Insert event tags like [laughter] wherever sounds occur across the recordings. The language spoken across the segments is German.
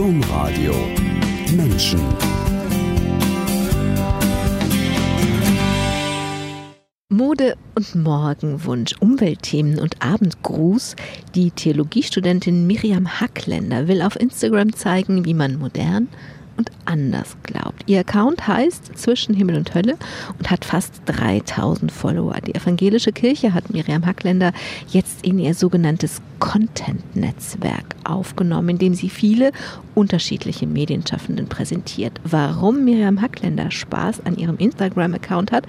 Domradio Menschen Mode und Morgenwunsch, Umweltthemen und Abendgruß. Die Theologiestudentin Miriam Hackländer will auf Instagram zeigen, wie man modern und anders glaubt. Ihr Account heißt Zwischen Himmel und Hölle und hat fast 3000 Follower. Die evangelische Kirche hat Miriam Hackländer jetzt in ihr sogenanntes Content-Netzwerk aufgenommen, in dem sie viele unterschiedliche Medienschaffenden präsentiert. Warum Miriam Hackländer Spaß an ihrem Instagram-Account hat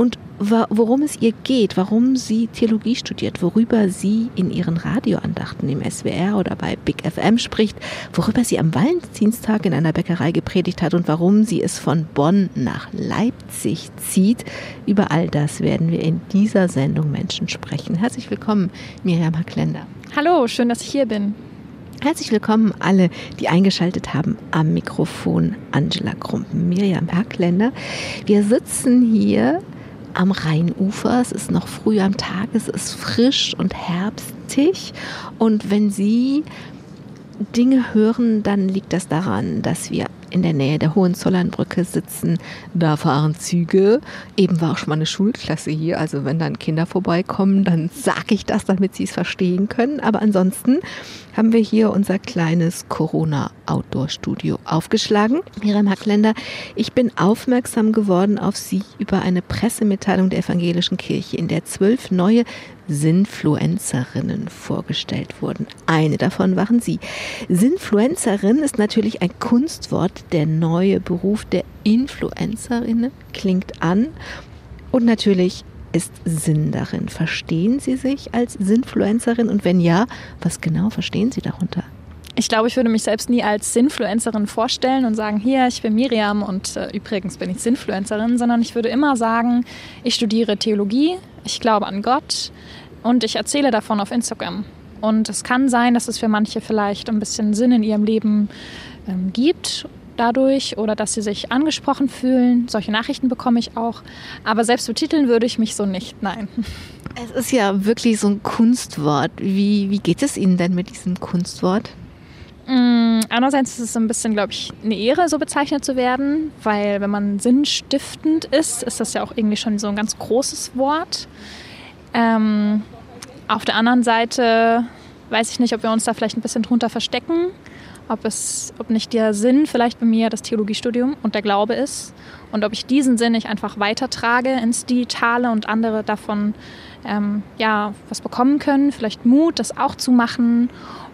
und worum es ihr geht, warum sie Theologie studiert, worüber sie in ihren Radioandachten im SWR oder bei Big FM spricht, worüber sie am Valentinstag in einer Bäckerei gepredigt hat und warum sie es von Bonn nach Leipzig zieht. Über all das werden wir in dieser Sendung Menschen sprechen. Herzlich willkommen, Miriam Hackländer. Hallo, schön, dass ich hier bin. Herzlich willkommen alle, die eingeschaltet haben am Mikrofon Angela Krumpen, Miriam Hackländer. Wir sitzen hier am Rheinufer. Es ist noch früh am Tag, es ist frisch und herbstig. Und wenn Sie Dinge hören, dann liegt das daran, dass wir in der Nähe der Hohenzollernbrücke sitzen. Da fahren Züge. Eben war auch schon mal eine Schulklasse hier. Also wenn dann Kinder vorbeikommen, dann sage ich das, damit sie es verstehen können. Aber ansonsten haben wir hier unser kleines Corona-Outdoor-Studio aufgeschlagen. Miriam Hackländer, ich bin aufmerksam geworden auf Sie über eine Pressemitteilung der Evangelischen Kirche, in der zwölf neue Sinfluencerinnen vorgestellt wurden. Eine davon waren Sie. Sinfluencerin ist natürlich ein Kunstwort. Der neue Beruf der Influencerinnen klingt an. Und natürlich ist Sinn darin? Verstehen Sie sich als Sinfluencerin? Und wenn ja, was genau verstehen Sie darunter? Ich glaube, ich würde mich selbst nie als Sinfluencerin vorstellen und sagen, hier, ich bin Miriam und äh, übrigens bin ich Sinfluencerin, sondern ich würde immer sagen, ich studiere Theologie, ich glaube an Gott und ich erzähle davon auf Instagram. Und es kann sein, dass es für manche vielleicht ein bisschen Sinn in ihrem Leben ähm, gibt dadurch oder dass sie sich angesprochen fühlen. Solche Nachrichten bekomme ich auch. Aber selbst betiteln würde ich mich so nicht, nein. Es ist ja wirklich so ein Kunstwort. Wie, wie geht es Ihnen denn mit diesem Kunstwort? Mm, einerseits ist es ein bisschen, glaube ich, eine Ehre, so bezeichnet zu werden, weil wenn man sinnstiftend ist, ist das ja auch irgendwie schon so ein ganz großes Wort. Ähm, auf der anderen Seite weiß ich nicht, ob wir uns da vielleicht ein bisschen drunter verstecken ob es, ob nicht der Sinn vielleicht bei mir das Theologiestudium und der Glaube ist und ob ich diesen Sinn nicht einfach weitertrage ins Digitale und andere davon ähm, ja was bekommen können, vielleicht Mut, das auch zu machen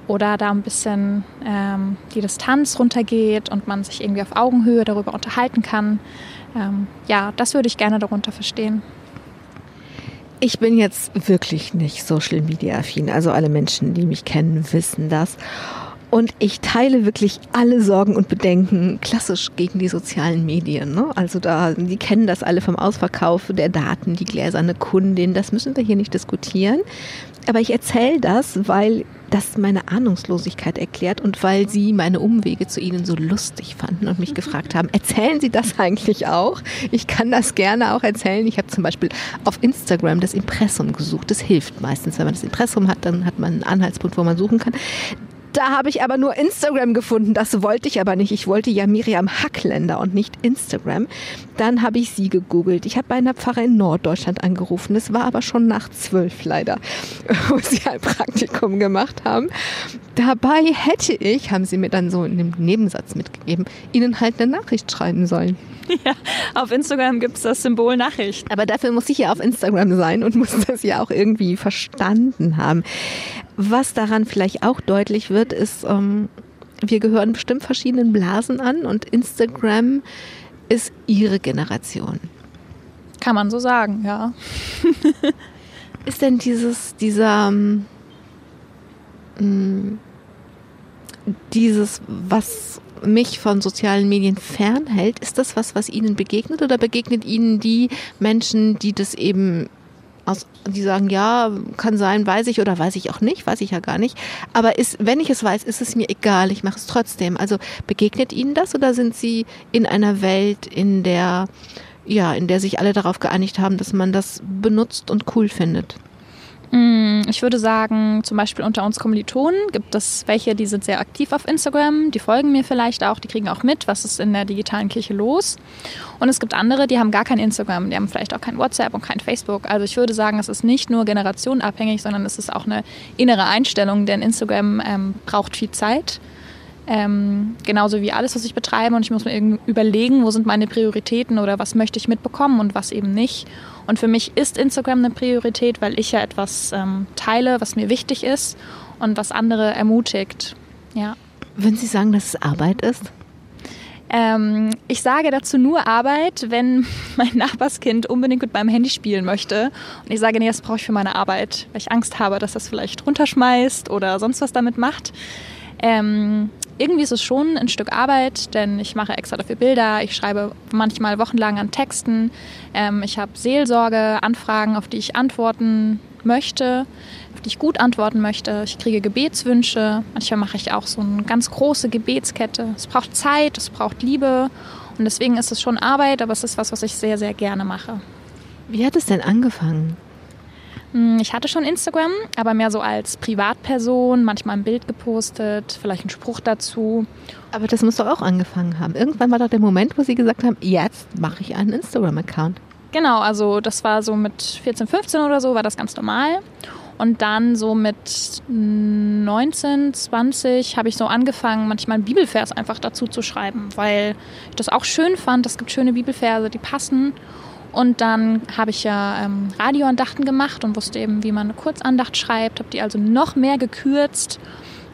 oder da ein bisschen ähm, die Distanz runtergeht und man sich irgendwie auf Augenhöhe darüber unterhalten kann. Ähm, ja, das würde ich gerne darunter verstehen. Ich bin jetzt wirklich nicht Social Media affin. Also alle Menschen, die mich kennen, wissen das. Und ich teile wirklich alle Sorgen und Bedenken klassisch gegen die sozialen Medien. Ne? Also da, die kennen das alle vom Ausverkauf der Daten, die gläserne Kundin. Das müssen wir hier nicht diskutieren. Aber ich erzähle das, weil das meine Ahnungslosigkeit erklärt und weil sie meine Umwege zu ihnen so lustig fanden und mich [laughs] gefragt haben, erzählen Sie das eigentlich auch? Ich kann das gerne auch erzählen. Ich habe zum Beispiel auf Instagram das Impressum gesucht. Das hilft meistens. Wenn man das Impressum hat, dann hat man einen Anhaltspunkt, wo man suchen kann. Da habe ich aber nur Instagram gefunden. Das wollte ich aber nicht. Ich wollte ja Miriam Hackländer und nicht Instagram. Dann habe ich sie gegoogelt. Ich habe bei einer Pfarrer in Norddeutschland angerufen. Es war aber schon nach zwölf leider, [laughs] wo sie ein Praktikum gemacht haben. Dabei hätte ich, haben sie mir dann so in dem Nebensatz mitgegeben, ihnen halt eine Nachricht schreiben sollen. [laughs] Ja, auf Instagram gibt es das Symbol Nachricht. Aber dafür muss ich ja auf Instagram sein und muss das ja auch irgendwie verstanden haben. Was daran vielleicht auch deutlich wird, ist, ähm, wir gehören bestimmt verschiedenen Blasen an und Instagram ist ihre Generation. Kann man so sagen, ja. [laughs] ist denn dieses, dieser, ähm, mm, dieses, was mich von sozialen Medien fernhält, ist das was, was Ihnen begegnet oder begegnet Ihnen die Menschen, die das eben aus, die sagen, ja, kann sein, weiß ich oder weiß ich auch nicht, weiß ich ja gar nicht. Aber ist, wenn ich es weiß, ist es mir egal, ich mache es trotzdem. Also begegnet Ihnen das oder sind Sie in einer Welt, in der, ja, in der sich alle darauf geeinigt haben, dass man das benutzt und cool findet? Mm, ich würde sagen, zum Beispiel unter uns Kommilitonen gibt es welche, die sind sehr aktiv auf Instagram, die folgen mir vielleicht auch, die kriegen auch mit, was ist in der digitalen Kirche los. Und es gibt andere, die haben gar kein Instagram, die haben vielleicht auch kein WhatsApp und kein Facebook. Also ich würde sagen, es ist nicht nur generationenabhängig, sondern es ist auch eine innere Einstellung, denn Instagram ähm, braucht viel Zeit. Ähm, genauso wie alles, was ich betreibe. Und ich muss mir überlegen, wo sind meine Prioritäten oder was möchte ich mitbekommen und was eben nicht. Und für mich ist Instagram eine Priorität, weil ich ja etwas ähm, teile, was mir wichtig ist und was andere ermutigt. Ja. Würden Sie sagen, dass es Arbeit ist? Ähm, ich sage dazu nur Arbeit, wenn [laughs] mein Nachbarskind unbedingt mit meinem Handy spielen möchte. Und ich sage, nee, das brauche ich für meine Arbeit, weil ich Angst habe, dass das vielleicht runterschmeißt oder sonst was damit macht. Ähm, irgendwie ist es schon ein Stück Arbeit, denn ich mache extra dafür Bilder, ich schreibe manchmal wochenlang an Texten, ähm, ich habe Seelsorge, Anfragen, auf die ich antworten möchte, auf die ich gut antworten möchte. Ich kriege Gebetswünsche, manchmal mache ich auch so eine ganz große Gebetskette. Es braucht Zeit, es braucht Liebe und deswegen ist es schon Arbeit, aber es ist was, was ich sehr, sehr gerne mache. Wie hat es denn angefangen? Hm, ich hatte schon Instagram, aber mehr so als Privatperson, manchmal ein Bild gepostet, vielleicht einen Spruch dazu. Aber das muss doch auch angefangen haben. Irgendwann war doch der Moment, wo Sie gesagt haben, jetzt mache ich einen Instagram-Account. Genau, also das war so mit 14, 15 oder so, war das ganz normal. Und dann so mit 19, 20 habe ich so angefangen, manchmal einen Bibelvers einfach dazu zu schreiben, weil ich das auch schön fand. Es gibt schöne Bibelverse, die passen. Und dann habe ich ja ähm, Radioandachten gemacht und wusste eben, wie man eine Kurzandacht schreibt, habe die also noch mehr gekürzt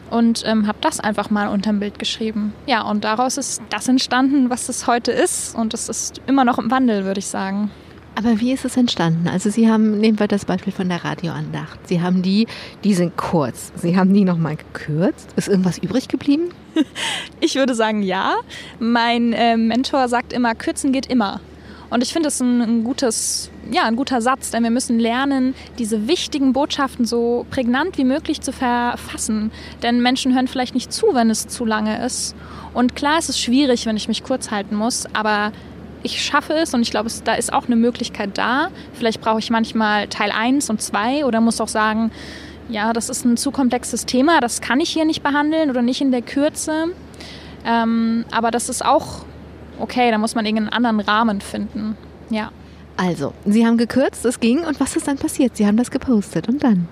und ähm, habe das einfach mal unterm Bild geschrieben. Ja, und daraus ist das entstanden, was es heute ist. Und es ist immer noch im Wandel, würde ich sagen. Aber wie ist es entstanden? Also Sie haben, nehmen wir das Beispiel von der Radioandacht. Sie haben die, die sind kurz. Sie haben die nochmal gekürzt. Ist irgendwas übrig geblieben? [laughs] Ich würde sagen, ja. Mein äh, Mentor sagt immer, kürzen geht immer. Und ich finde das ein, ein, gutes, ja, ein guter Satz, denn wir müssen lernen, diese wichtigen Botschaften so prägnant wie möglich zu verfassen. Denn Menschen hören vielleicht nicht zu, wenn es zu lange ist. Und klar ist es schwierig, wenn ich mich kurz halten muss, aber ich schaffe es und ich glaube, da ist auch eine Möglichkeit da. Vielleicht brauche ich manchmal Teil 1 und 2 oder muss auch sagen, ja, das ist ein zu komplexes Thema, das kann ich hier nicht behandeln oder nicht in der Kürze. Ähm, aber das ist auch okay, da muss man irgendeinen anderen Rahmen finden. Ja. Also, Sie haben gekürzt, es ging und was ist dann passiert? Sie haben das gepostet und dann?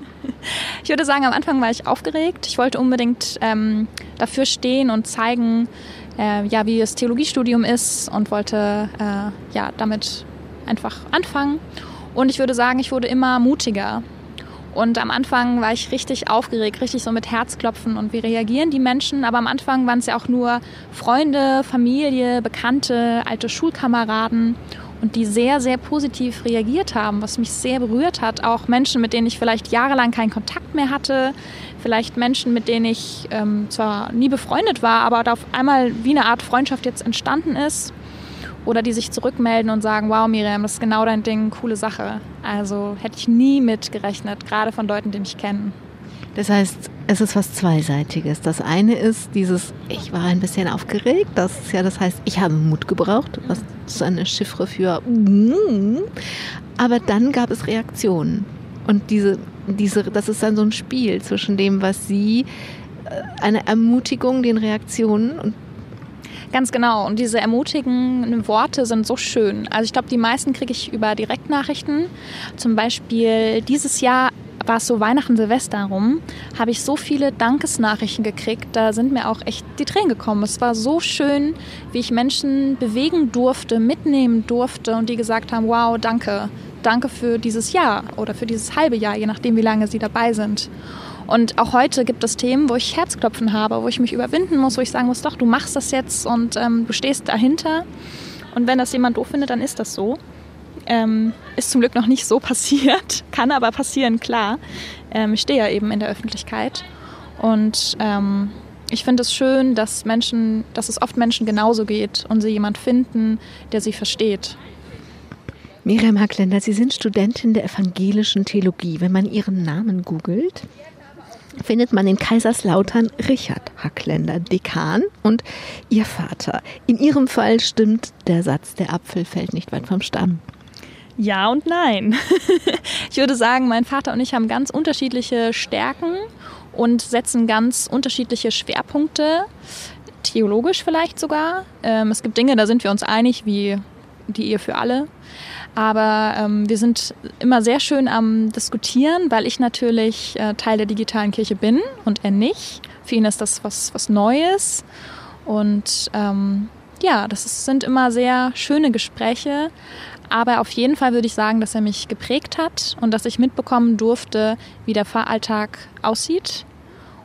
Ich würde sagen, am Anfang war ich aufgeregt. Ich wollte unbedingt ähm, dafür stehen und zeigen, äh, ja, wie das Theologiestudium ist und wollte äh, ja, damit einfach anfangen. Und ich würde sagen, ich wurde immer mutiger. Und am Anfang war ich richtig aufgeregt, richtig so mit Herzklopfen und wie reagieren die Menschen. Aber am Anfang waren es ja auch nur Freunde, Familie, Bekannte, alte Schulkameraden und die sehr, sehr positiv reagiert haben, was mich sehr berührt hat. Auch Menschen, mit denen ich vielleicht jahrelang keinen Kontakt mehr hatte, vielleicht Menschen, mit denen ich ähm, zwar nie befreundet war, aber auf einmal wie eine Art Freundschaft jetzt entstanden ist oder die sich zurückmelden und sagen, wow Miriam, das ist genau dein Ding, coole Sache. Also hätte ich nie mitgerechnet, gerade von Leuten, die mich kennen. Das heißt, es ist was Zweiseitiges. Das eine ist dieses, ich war ein bisschen aufgeregt. Das ja, das heißt, ich habe Mut gebraucht. Was ist eine Chiffre für. Aber dann gab es Reaktionen. Und diese, diese, das ist dann so ein Spiel zwischen dem, was sie, äh, eine Ermutigung, den Reaktionen und Ganz genau. Und diese ermutigenden Worte sind so schön. Also ich glaube, die meisten kriege ich über Direktnachrichten. Zum Beispiel dieses Jahr war es so Weihnachten, Silvester rum, habe ich so viele Dankesnachrichten gekriegt. Da sind mir auch echt die Tränen gekommen. Es war so schön, wie ich Menschen bewegen durfte, mitnehmen durfte und die gesagt haben, wow, danke. Danke für dieses Jahr oder für dieses halbe Jahr, je nachdem, wie lange sie dabei sind. Und auch heute gibt es Themen, wo ich Herzklopfen habe, wo ich mich überwinden muss, wo ich sagen muss, doch, du machst das jetzt und ähm, du stehst dahinter. Und wenn das jemand doof findet, dann ist das so. Ähm, ist zum Glück noch nicht so [laughs] passiert, kann aber passieren, klar. Ähm, ich stehe ja eben in der Öffentlichkeit. Und ähm, ich finde es schön, dass Menschen, dass es oft Menschen genauso geht und sie jemand finden, der sie versteht. Miriam Hackländer, Sie sind Studentin der evangelischen Theologie. Wenn man Ihren Namen googelt, findet man in Kaiserslautern Richard Hackländer, Dekan und ihr Vater. In ihrem Fall stimmt der Satz, der Apfel fällt nicht weit vom Stamm. Ja und nein. [laughs] ich würde sagen, mein Vater und ich haben ganz unterschiedliche Stärken und setzen ganz unterschiedliche Schwerpunkte, theologisch vielleicht sogar. Ähm, es gibt Dinge, da sind wir uns einig, wie die Ehe für alle. Aber ähm, wir sind immer sehr schön am Diskutieren, weil ich natürlich äh, Teil der digitalen Kirche bin und er nicht. Für ihn ist das was, was Neues. Und ähm, ja, das ist, sind immer sehr schöne Gespräche. Aber auf jeden Fall würde ich sagen, dass er mich geprägt hat und dass ich mitbekommen durfte, wie der Pfarralltag aussieht.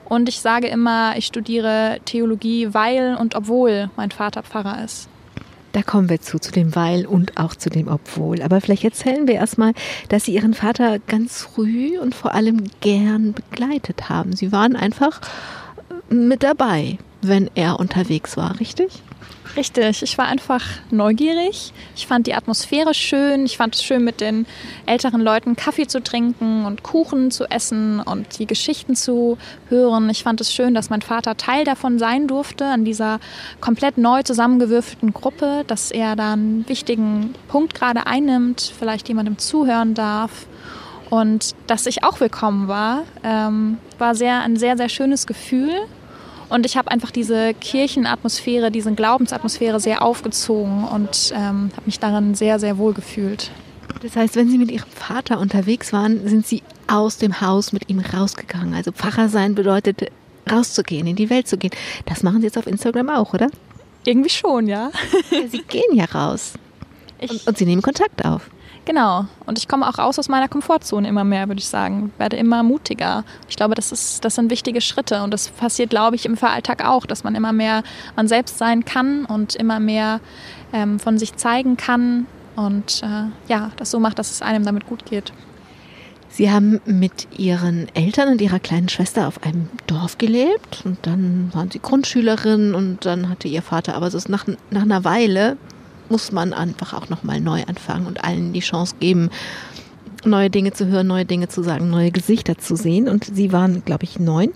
Und ich sage immer, ich studiere Theologie, weil und obwohl mein Vater Pfarrer ist. Da kommen wir zu, zu dem Weil und auch zu dem Obwohl. Aber vielleicht erzählen wir erstmal, dass Sie Ihren Vater ganz früh und vor allem gern begleitet haben. Sie waren einfach mit dabei, wenn er unterwegs war, richtig? Richtig, ich war einfach neugierig. Ich fand die Atmosphäre schön. Ich fand es schön, mit den älteren Leuten Kaffee zu trinken und Kuchen zu essen und die Geschichten zu hören. Ich fand es schön, dass mein Vater Teil davon sein durfte, an dieser komplett neu zusammengewürfelten Gruppe, dass er da einen wichtigen Punkt gerade einnimmt, vielleicht jemandem zuhören darf. Und dass ich auch willkommen war, ähm, war sehr, ein sehr, sehr schönes Gefühl. Und ich habe einfach diese Kirchenatmosphäre, diese Glaubensatmosphäre sehr aufgezogen und ähm, habe mich daran sehr, sehr wohl gefühlt. Das heißt, wenn Sie mit Ihrem Vater unterwegs waren, sind Sie aus dem Haus mit ihm rausgegangen. Also Pfarrer sein bedeutet rauszugehen, in die Welt zu gehen. Das machen Sie jetzt auf Instagram auch, oder? Irgendwie schon, ja. [laughs] ja Sie gehen ja raus. Und, und Sie nehmen Kontakt auf. Genau. Und ich komme auch raus aus meiner Komfortzone immer mehr, würde ich sagen. Werde immer mutiger. Ich glaube, das, ist, das sind wichtige Schritte. Und das passiert, glaube ich, im Veralltag auch, dass man immer mehr man selbst sein kann und immer mehr ähm, von sich zeigen kann. Und äh, ja, das so macht, dass es einem damit gut geht. Sie haben mit Ihren Eltern und Ihrer kleinen Schwester auf einem Dorf gelebt und dann waren Sie Grundschülerin und dann hatte Ihr Vater aber so nach, nach einer Weile muss man einfach auch nochmal neu anfangen und allen die Chance geben, neue Dinge zu hören, neue Dinge zu sagen, neue Gesichter zu sehen. Und sie waren, glaube ich, neun,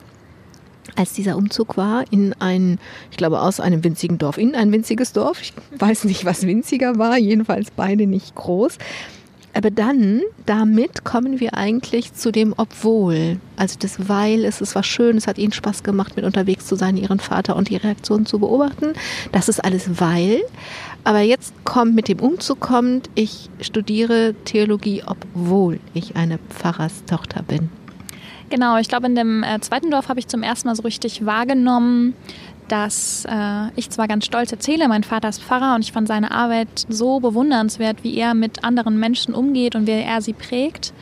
als dieser Umzug war in ein, ich glaube, aus einem winzigen Dorf in ein winziges Dorf. Ich weiß nicht, was winziger war, jedenfalls beide nicht groß. Aber dann, damit kommen wir eigentlich zu dem Obwohl. Also das Weil, es ist was schön, es hat ihnen Spaß gemacht, mit unterwegs zu sein, ihren Vater und die Reaktionen zu beobachten. Das ist alles Weil. Aber jetzt kommt mit dem Umzug kommt, ich studiere Theologie, obwohl ich eine Pfarrerstochter bin. Genau, ich glaube, in dem äh, zweiten Dorf habe ich zum ersten Mal so richtig wahrgenommen, dass äh, ich zwar ganz stolz erzähle, mein Vater ist Pfarrer und ich fand seine Arbeit so bewundernswert, wie er mit anderen Menschen umgeht und wie er sie prägt.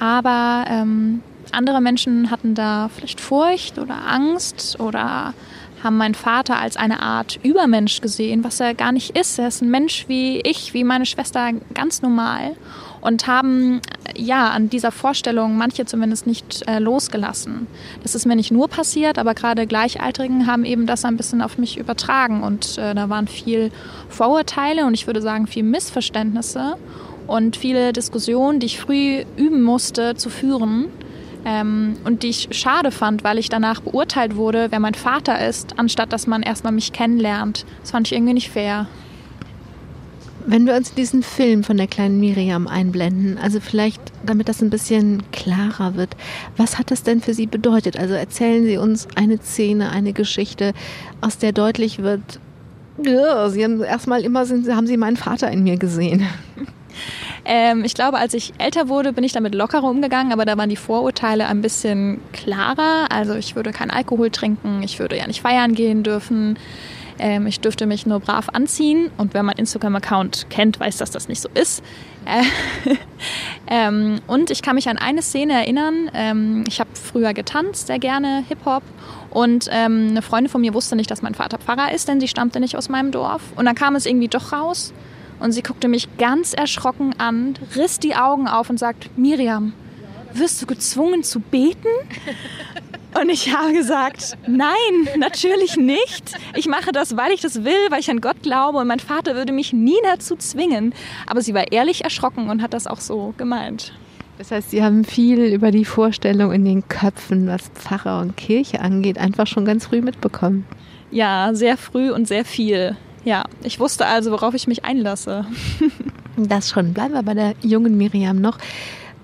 Aber ähm, andere Menschen hatten da vielleicht Furcht oder Angst oder haben meinen Vater als eine Art Übermensch gesehen, was er gar nicht ist. Er ist ein Mensch wie ich, wie meine Schwester, ganz normal. Und haben ja an dieser Vorstellung manche zumindest nicht äh, losgelassen. Das ist mir nicht nur passiert, aber gerade Gleichaltrigen haben eben das ein bisschen auf mich übertragen. Und äh, da waren viel Vorurteile und ich würde sagen viel Missverständnisse und viele Diskussionen, die ich früh üben musste zu führen ähm, und die ich schade fand, weil ich danach beurteilt wurde, wer mein Vater ist, anstatt dass man erstmal mich kennenlernt. Das fand ich irgendwie nicht fair. Wenn wir uns diesen Film von der kleinen Miriam einblenden, also vielleicht, damit das ein bisschen klarer wird, was hat das denn für Sie bedeutet? Also erzählen Sie uns eine Szene, eine Geschichte, aus der deutlich wird, ja, Sie haben erstmal immer sind, haben Sie meinen Vater in mir gesehen. [laughs] Ähm, ich glaube, als ich älter wurde, bin ich damit lockerer umgegangen, aber da waren die Vorurteile ein bisschen klarer. Also ich würde keinen Alkohol trinken, ich würde ja nicht feiern gehen dürfen. Ähm, ich dürfte mich nur brav anziehen und wer meinen Instagram-Account kennt, weiß, dass das nicht so ist. Äh, [laughs] ähm, und ich kann mich an eine Szene erinnern. Ähm, ich habe früher getanzt, sehr gerne Hip-Hop. Und ähm, eine Freundin von mir wusste nicht, dass mein Vater Pfarrer ist, denn sie stammte nicht aus meinem Dorf. Und dann kam es irgendwie doch raus. Und sie guckte mich ganz erschrocken an, riss die Augen auf und sagt, Miriam, wirst du gezwungen zu beten? [laughs] Und ich habe gesagt, nein, natürlich nicht. Ich mache das, weil ich das will, weil ich an Gott glaube und mein Vater würde mich nie dazu zwingen. Aber sie war ehrlich erschrocken und hat das auch so gemeint. Das heißt, Sie haben viel über die Vorstellung in den Köpfen, was Pfarrer und Kirche angeht, einfach schon ganz früh mitbekommen. Ja, sehr früh und sehr viel. Ja, ich wusste also, worauf ich mich einlasse. [laughs] Das schon. Bleiben wir bei der jungen Miriam noch.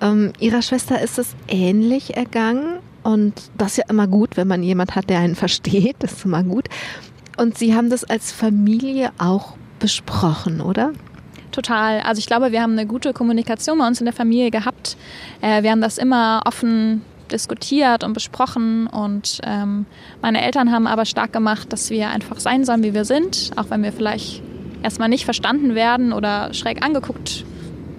Ähm, ihrer Schwester ist es ähnlich ergangen. Und das ist ja immer gut, wenn man jemand hat, der einen versteht. Das ist immer gut. Und Sie haben das als Familie auch besprochen, oder? Total. Also ich glaube, wir haben eine gute Kommunikation bei uns in der Familie gehabt. Äh, wir haben das immer offen diskutiert und besprochen und ähm, meine Eltern haben aber stark gemacht, dass wir einfach sein sollen, wie wir sind, auch wenn wir vielleicht erstmal nicht verstanden werden oder schräg angeguckt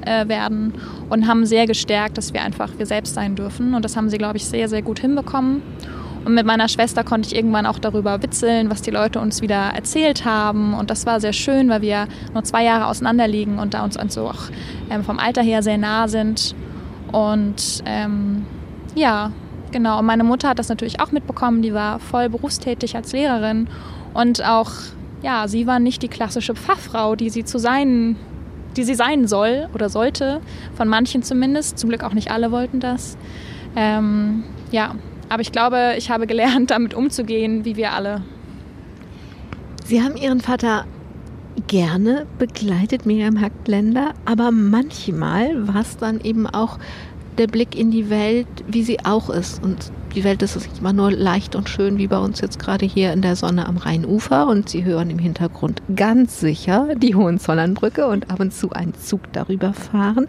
äh, werden und haben sehr gestärkt, dass wir einfach wir selbst sein dürfen und das haben sie, glaube ich, sehr, sehr gut hinbekommen. Und mit meiner Schwester konnte ich irgendwann auch darüber witzeln, was die Leute uns wieder erzählt haben. Und das war sehr schön, weil wir nur zwei Jahre auseinander liegen und da uns also auch ähm, vom Alter her sehr nah sind. Und ähm, ja, genau. Und meine Mutter hat das natürlich auch mitbekommen. Die war voll berufstätig als Lehrerin. Und auch, ja, sie war nicht die klassische Pfarrfrau, die sie zu sein, die sie sein soll oder sollte. Von manchen zumindest. Zum Glück auch nicht alle wollten das. Ähm, ja, aber ich glaube, ich habe gelernt, [laughs] damit umzugehen, wie wir alle. Sie haben Ihren Vater gerne begleitet, Miriam Hackländer, aber manchmal war es dann eben auch der Blick in die Welt, wie sie auch ist. Und die Welt ist nicht immer nur leicht und schön, wie bei uns jetzt gerade hier in der Sonne am Rheinufer. Und Sie hören im Hintergrund ganz sicher die Hohenzollernbrücke und ab und zu einen Zug darüber fahren.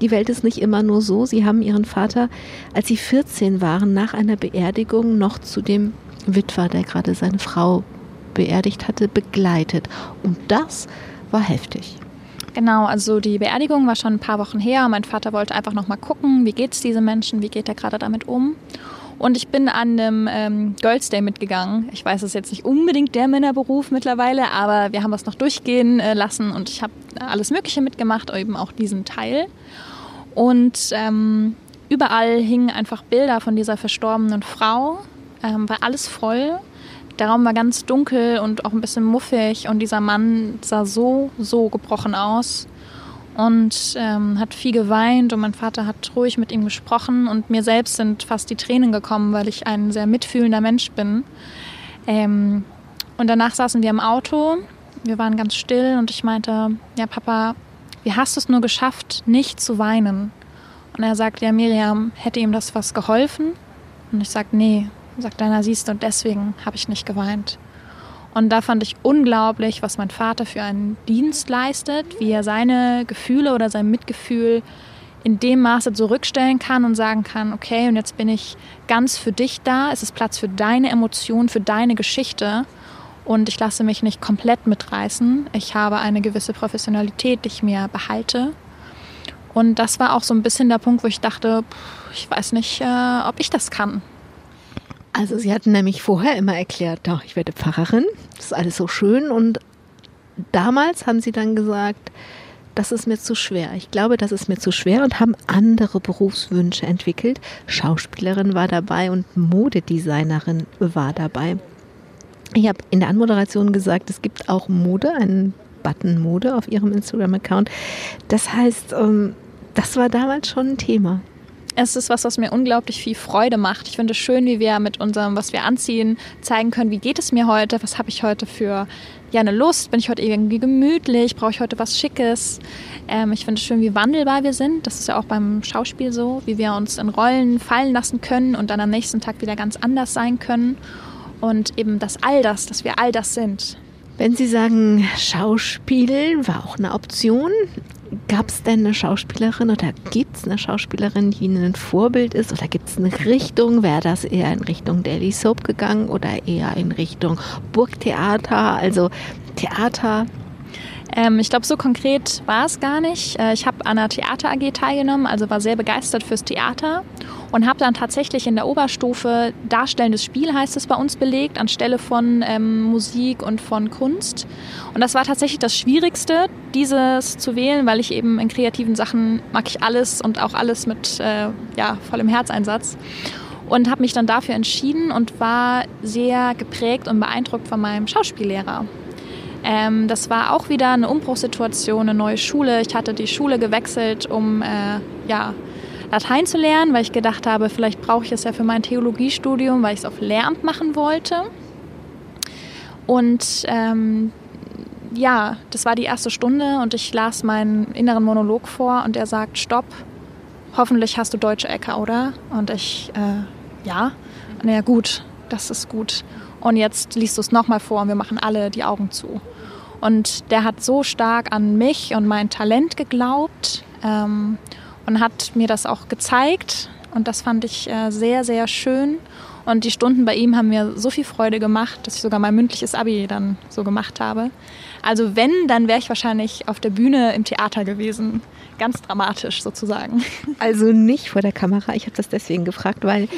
Die Welt ist nicht immer nur so. Sie haben Ihren Vater, als Sie 14 waren, nach einer Beerdigung noch zu dem Witwer, der gerade seine Frau beerdigt hatte, begleitet. Und das war heftig. Genau, also die Beerdigung war schon ein paar Wochen her. Mein Vater wollte einfach noch mal gucken, wie geht es diesen Menschen, wie geht er gerade damit um. Und ich bin an einem ähm, Girls Day mitgegangen. Ich weiß, es ist jetzt nicht unbedingt der Männerberuf mittlerweile, aber wir haben das noch durchgehen äh, lassen und ich habe alles Mögliche mitgemacht, eben auch diesen Teil. Und ähm, überall hingen einfach Bilder von dieser verstorbenen Frau, ähm, war alles voll. Der Raum war ganz dunkel und auch ein bisschen muffig und dieser Mann sah so, so gebrochen aus und ähm, hat viel geweint und mein Vater hat ruhig mit ihm gesprochen und mir selbst sind fast die Tränen gekommen, weil ich ein sehr mitfühlender Mensch bin. Ähm, und danach saßen wir im Auto, wir waren ganz still und ich meinte, ja Papa, wie hast du es nur geschafft, nicht zu weinen? Und er sagt, ja Miriam, hätte ihm das was geholfen? Und ich sage, nee, sagt einer, siehst du, und deswegen habe ich nicht geweint. Und da fand ich unglaublich, was mein Vater für einen Dienst leistet, wie er seine Gefühle oder sein Mitgefühl in dem Maße zurückstellen kann und sagen kann, okay, und jetzt bin ich ganz für dich da, es ist Platz für deine Emotionen, für deine Geschichte und ich lasse mich nicht komplett mitreißen. Ich habe eine gewisse Professionalität, die ich mir behalte. Und das war auch so ein bisschen der Punkt, wo ich dachte, ich weiß nicht, äh, ob ich das kann. Also Sie hatten nämlich vorher immer erklärt, doch, ich werde Pfarrerin, das ist alles so schön. Und damals haben Sie dann gesagt, das ist mir zu schwer. Ich glaube, das ist mir zu schwer und haben andere Berufswünsche entwickelt. Schauspielerin war dabei und Modedesignerin war dabei. Ich habe in der Anmoderation gesagt, es gibt auch Mode, einen Button Mode auf Ihrem Instagram-Account. Das heißt, ähm, das war damals schon ein Thema es ist was, was mir unglaublich viel Freude macht. Ich finde es schön, wie wir mit unserem, was wir anziehen, zeigen können, wie geht es mir heute, was habe ich heute für ja, eine Lust, bin ich heute irgendwie gemütlich, brauche ich heute was Schickes. Ähm, ich finde es schön, wie wandelbar wir sind. Das ist ja auch beim Schauspiel so, wie wir uns in Rollen fallen lassen können und dann am nächsten Tag wieder ganz anders sein können. Und eben das all das, dass wir all das sind. Wenn Sie sagen, Schauspiel war auch eine Option, Gab es denn eine Schauspielerin oder gibt es eine Schauspielerin, die Ihnen ein Vorbild ist? Oder gibt es eine Richtung? Wäre das eher in Richtung Daily Soap gegangen oder eher in Richtung Burgtheater, also Theater? Ähm, ich glaube, so konkret war es gar nicht. Äh, ich habe an der Theater AG teilgenommen, also war sehr begeistert fürs Theater und habe dann tatsächlich in der Oberstufe darstellendes Spiel, heißt es bei uns, belegt, anstelle von ähm, Musik und von Kunst. Und das war tatsächlich das Schwierigste, dieses zu wählen, weil ich eben in kreativen Sachen mag ich alles und auch alles mit äh, ja, vollem Herzeinsatz und habe mich dann dafür entschieden und war sehr geprägt und beeindruckt von meinem Schauspiellehrer. Ähm, das war auch wieder eine Umbruchssituation, eine neue Schule. Ich hatte die Schule gewechselt, um äh, ja, Latein zu lernen, weil ich gedacht habe, vielleicht brauche ich es ja für mein Theologiestudium, weil ich es auf Lehramt machen wollte. Und ähm, ja, das war die erste Stunde und ich las meinen inneren Monolog vor und er sagt, stopp, hoffentlich hast du deutsche Ecke, oder? Und ich, äh, ja. Na ja, gut, das ist gut. Und jetzt liest du es nochmal vor und wir machen alle die Augen zu. Und der hat so stark an mich und mein Talent geglaubt ähm, und hat mir das auch gezeigt. Und das fand ich äh, sehr, sehr schön. Und die Stunden bei ihm haben mir so viel Freude gemacht, dass ich sogar mein mündliches Abi dann so gemacht habe. Also wenn, dann wäre ich wahrscheinlich auf der Bühne im Theater gewesen. Ganz dramatisch sozusagen. [laughs] Also nicht vor der Kamera. Ich habe das deswegen gefragt, weil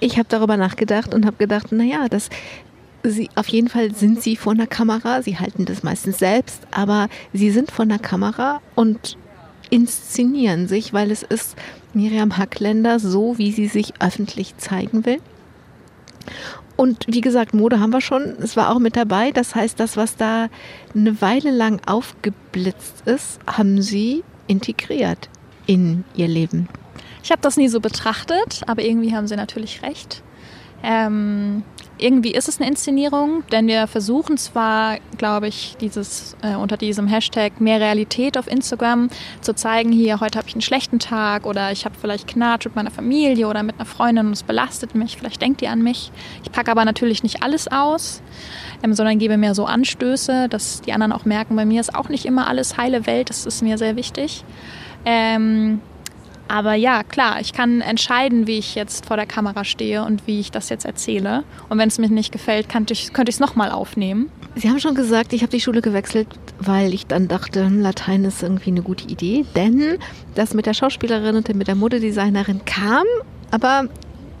ich habe darüber nachgedacht und habe gedacht, naja, das Sie, auf jeden Fall sind sie vor einer Kamera. Sie halten das meistens selbst, aber sie sind vor einer Kamera und inszenieren sich, weil es ist Miriam Hackländer so, wie sie sich öffentlich zeigen will. Und wie gesagt, Mode haben wir schon. Es war auch mit dabei. Das heißt, das, was da eine Weile lang aufgeblitzt ist, haben sie integriert in ihr Leben. Ich habe das nie so betrachtet, aber irgendwie haben sie natürlich recht. Ähm, irgendwie ist es eine Inszenierung, denn wir versuchen zwar, glaube ich, dieses äh, unter diesem Hashtag mehr Realität auf Instagram zu zeigen, hier heute habe ich einen schlechten Tag oder ich habe vielleicht Knatsch mit meiner Familie oder mit einer Freundin und es belastet mich, vielleicht denkt ihr an mich. Ich packe aber natürlich nicht alles aus, ähm, sondern gebe mir so Anstöße, dass die anderen auch merken, bei mir ist auch nicht immer alles heile Welt, das ist mir sehr wichtig. Ähm, aber ja, klar, ich kann entscheiden, wie ich jetzt vor der Kamera stehe und wie ich das jetzt erzähle. Und wenn es mir nicht gefällt, könnte ich es nochmal aufnehmen. Sie haben schon gesagt, ich habe die Schule gewechselt, weil ich dann dachte, hm, Latein ist irgendwie eine gute Idee. Denn das mit der Schauspielerin und mit der Modedesignerin kam, aber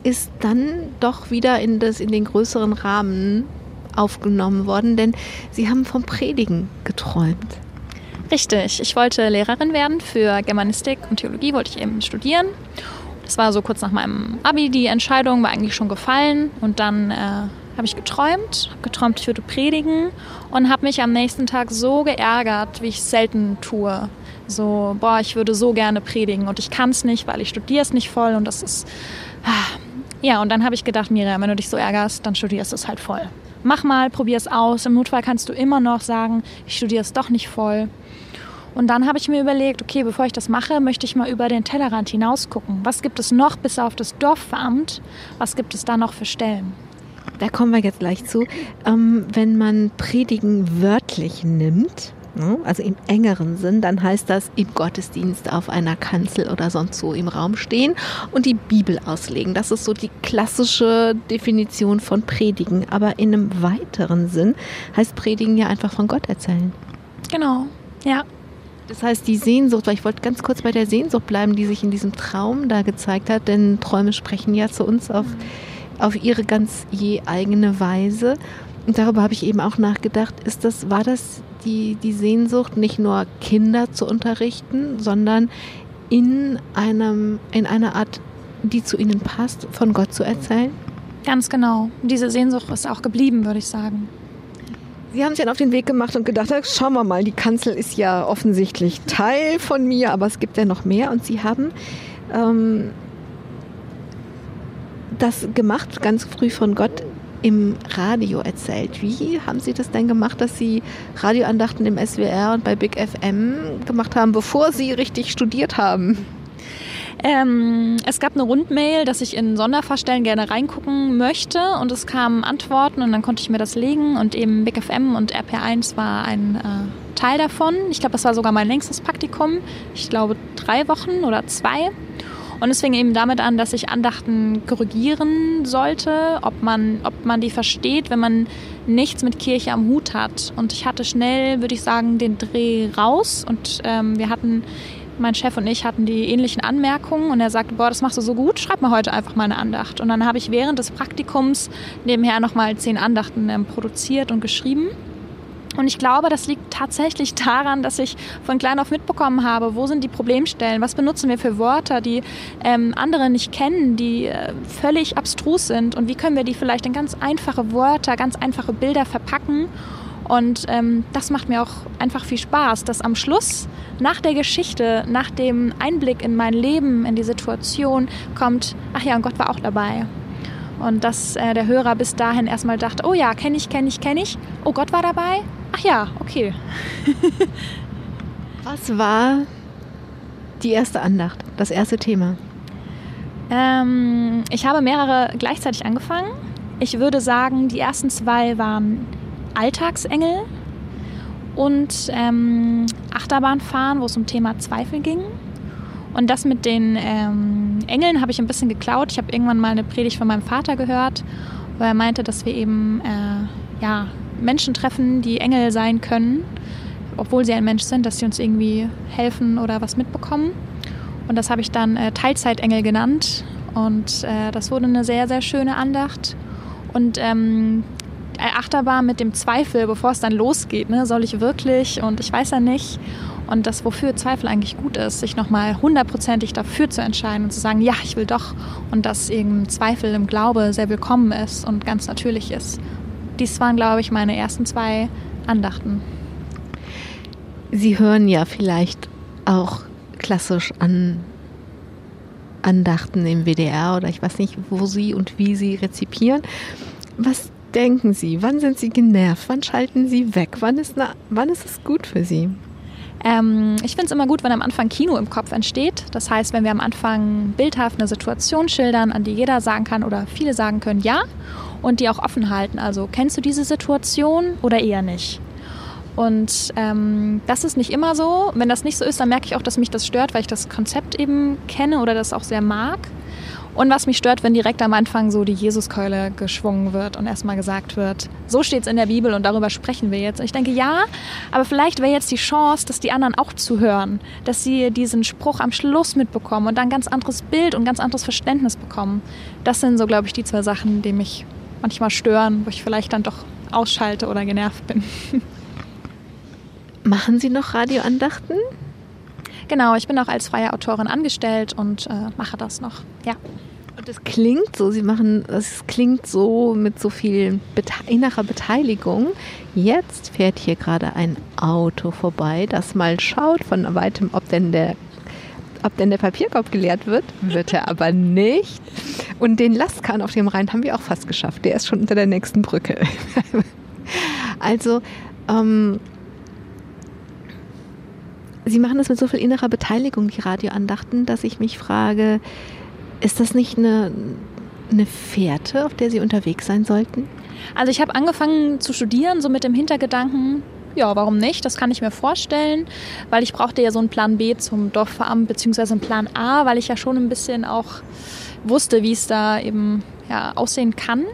ist dann doch wieder in, das, in den größeren Rahmen aufgenommen worden, denn Sie haben vom Predigen geträumt. Richtig, ich wollte Lehrerin werden für Germanistik und Theologie, wollte ich eben studieren. Das war so kurz nach meinem Abi, die Entscheidung war eigentlich schon gefallen und dann äh, habe ich geträumt, habe geträumt, ich würde predigen und habe mich am nächsten Tag so geärgert, wie ich selten tue. So, boah, ich würde so gerne predigen und ich kann es nicht, weil ich studiere es nicht voll und das ist... Ah. Ja, und dann habe ich gedacht, Miriam, wenn du dich so ärgerst, dann studierst du es halt voll. Mach mal, probier es aus. Im Notfall kannst du immer noch sagen, ich studiere es doch nicht voll. Und dann habe ich mir überlegt, okay, bevor ich das mache, möchte ich mal über den Tellerrand hinaus gucken. Was gibt es noch bis auf das Dorfamt? Was gibt es da noch für Stellen? Da kommen wir jetzt gleich zu. Ähm, wenn man Predigen wörtlich nimmt, ne, also im engeren Sinn, dann heißt das im Gottesdienst auf einer Kanzel oder sonst so im Raum stehen und die Bibel auslegen. Das ist so die klassische Definition von Predigen. Aber in einem weiteren Sinn heißt Predigen ja einfach von Gott erzählen. Genau, ja. Das heißt, die Sehnsucht, weil ich wollte ganz kurz bei der Sehnsucht bleiben, die sich in diesem Traum da gezeigt hat, denn Träume sprechen ja zu uns auf, auf ihre ganz je eigene Weise. Und darüber habe ich eben auch nachgedacht, ist das, war das die, die Sehnsucht, nicht nur Kinder zu unterrichten, sondern in, einem, in einer Art, die zu ihnen passt, von Gott zu erzählen? Ganz genau. Diese Sehnsucht ist auch geblieben, würde ich sagen. Sie haben sich dann auf den Weg gemacht und gedacht, schauen wir mal, die Kanzel ist ja offensichtlich Teil von mir, aber es gibt ja noch mehr. Und Sie haben ähm, das gemacht, ganz früh von Gott im Radio erzählt. Wie haben Sie das denn gemacht, dass Sie Radioandachten im SWR und bei Big FM gemacht haben, bevor Sie richtig studiert haben? Ähm, es gab eine Rundmail, dass ich in Sonderfahrstellen gerne reingucken möchte und es kamen Antworten und dann konnte ich mir das legen und eben Big FM und RP1 war ein äh, Teil davon. Ich glaube, das war sogar mein längstes Praktikum. Ich glaube drei Wochen oder zwei. Und es fing eben damit an, dass ich Andachten korrigieren sollte, ob man, ob man die versteht, wenn man nichts mit Kirche am Hut hat. Und ich hatte schnell, würde ich sagen, den Dreh raus. Und ähm, wir hatten mein Chef und ich hatten die ähnlichen Anmerkungen und er sagte, boah, das machst du so gut, schreib mir heute einfach mal eine Andacht. Und dann habe ich während des Praktikums nebenher nochmal zehn Andachten ähm, produziert und geschrieben. Und ich glaube, das liegt tatsächlich daran, dass ich von klein auf mitbekommen habe, wo sind die Problemstellen, was benutzen wir für Wörter, die ähm, andere nicht kennen, die äh, völlig abstrus sind und wie können wir die vielleicht in ganz einfache Wörter, ganz einfache Bilder verpacken und ähm, das macht mir auch einfach viel Spaß, dass am Schluss, nach der Geschichte, nach dem Einblick in mein Leben, in die Situation, kommt, ach ja, und Gott war auch dabei. Und dass äh, der Hörer bis dahin erstmal dachte, oh ja, kenne ich, kenne ich, kenne ich. Oh, Gott war dabei. Ach ja, okay. [laughs] Was war die erste Andacht, das erste Thema? Ähm, ich habe mehrere gleichzeitig angefangen. Ich würde sagen, die ersten zwei waren Alltagsengel und ähm, Achterbahnfahren, wo es um Thema Zweifel ging. Und das mit den ähm, Engeln habe ich ein bisschen geklaut. Ich habe irgendwann mal eine Predigt von meinem Vater gehört, wo er meinte, dass wir eben äh, ja, Menschen treffen, die Engel sein können, obwohl sie ein Mensch sind, dass sie uns irgendwie helfen oder was mitbekommen. Und das habe ich dann äh, Teilzeitengel genannt. Und äh, das wurde eine sehr, sehr schöne Andacht. Und ähm, Achterbahn mit dem Zweifel, bevor es dann losgeht, ne? soll ich wirklich und ich weiß ja nicht. Und das, wofür Zweifel eigentlich gut ist, sich nochmal hundertprozentig dafür zu entscheiden und zu sagen, ja, ich will doch. Und dass eben Zweifel im Glaube sehr willkommen ist und ganz natürlich ist. Dies waren, glaube ich, meine ersten zwei Andachten. Sie hören ja vielleicht auch klassisch an Andachten im WDR oder ich weiß nicht, wo Sie und wie Sie rezipieren. Was denken Sie? Wann sind Sie genervt? Wann schalten Sie weg? Wann ist, na, wann ist es gut für Sie? Ähm, ich finde es immer gut, wenn am Anfang Kino im Kopf entsteht. Das heißt, wenn wir am Anfang bildhaft eine Situation schildern, an die jeder sagen kann oder viele sagen können, ja, und die auch offen halten. Also, kennst du diese Situation oder eher nicht? Und ähm, das ist nicht immer so. Wenn das nicht so ist, dann merke ich auch, dass mich das stört, weil ich das Konzept eben kenne oder das auch sehr mag. Und was mich stört, wenn direkt am Anfang so die Jesuskeule geschwungen wird und erstmal gesagt wird, so steht es in der Bibel und darüber sprechen wir jetzt. Und ich denke, ja, aber vielleicht wäre jetzt die Chance, dass die anderen auch zuhören, dass sie diesen Spruch am Schluss mitbekommen und dann ein ganz anderes Bild und ganz anderes Verständnis bekommen. Das sind so, glaube ich, die zwei Sachen, die mich manchmal stören, wo ich vielleicht dann doch ausschalte oder genervt bin. [laughs] Machen Sie noch Radioandachten? Genau, ich bin auch als freie Autorin angestellt und äh, mache das noch. Ja. Und es klingt so, Sie machen, es klingt so mit so viel bete innerer Beteiligung. Jetzt fährt hier gerade ein Auto vorbei, das mal schaut von weitem, ob denn der ob denn der Papierkorb geleert wird, wird er aber nicht. Und den Lastkahn auf dem Rhein haben wir auch fast geschafft. Der ist schon unter der nächsten Brücke. [laughs] also ähm, Sie machen das mit so viel innerer Beteiligung, die Radioandachten, dass ich mich frage, ist das nicht eine, eine Fährte, auf der Sie unterwegs sein sollten? Also ich habe angefangen zu studieren, so mit dem Hintergedanken, ja, warum nicht? Das kann ich mir vorstellen, weil ich brauchte ja so einen Plan B zum Dorfveramt, beziehungsweise einen Plan A, weil ich ja schon ein bisschen auch wusste, wie es da eben ja, aussehen kann.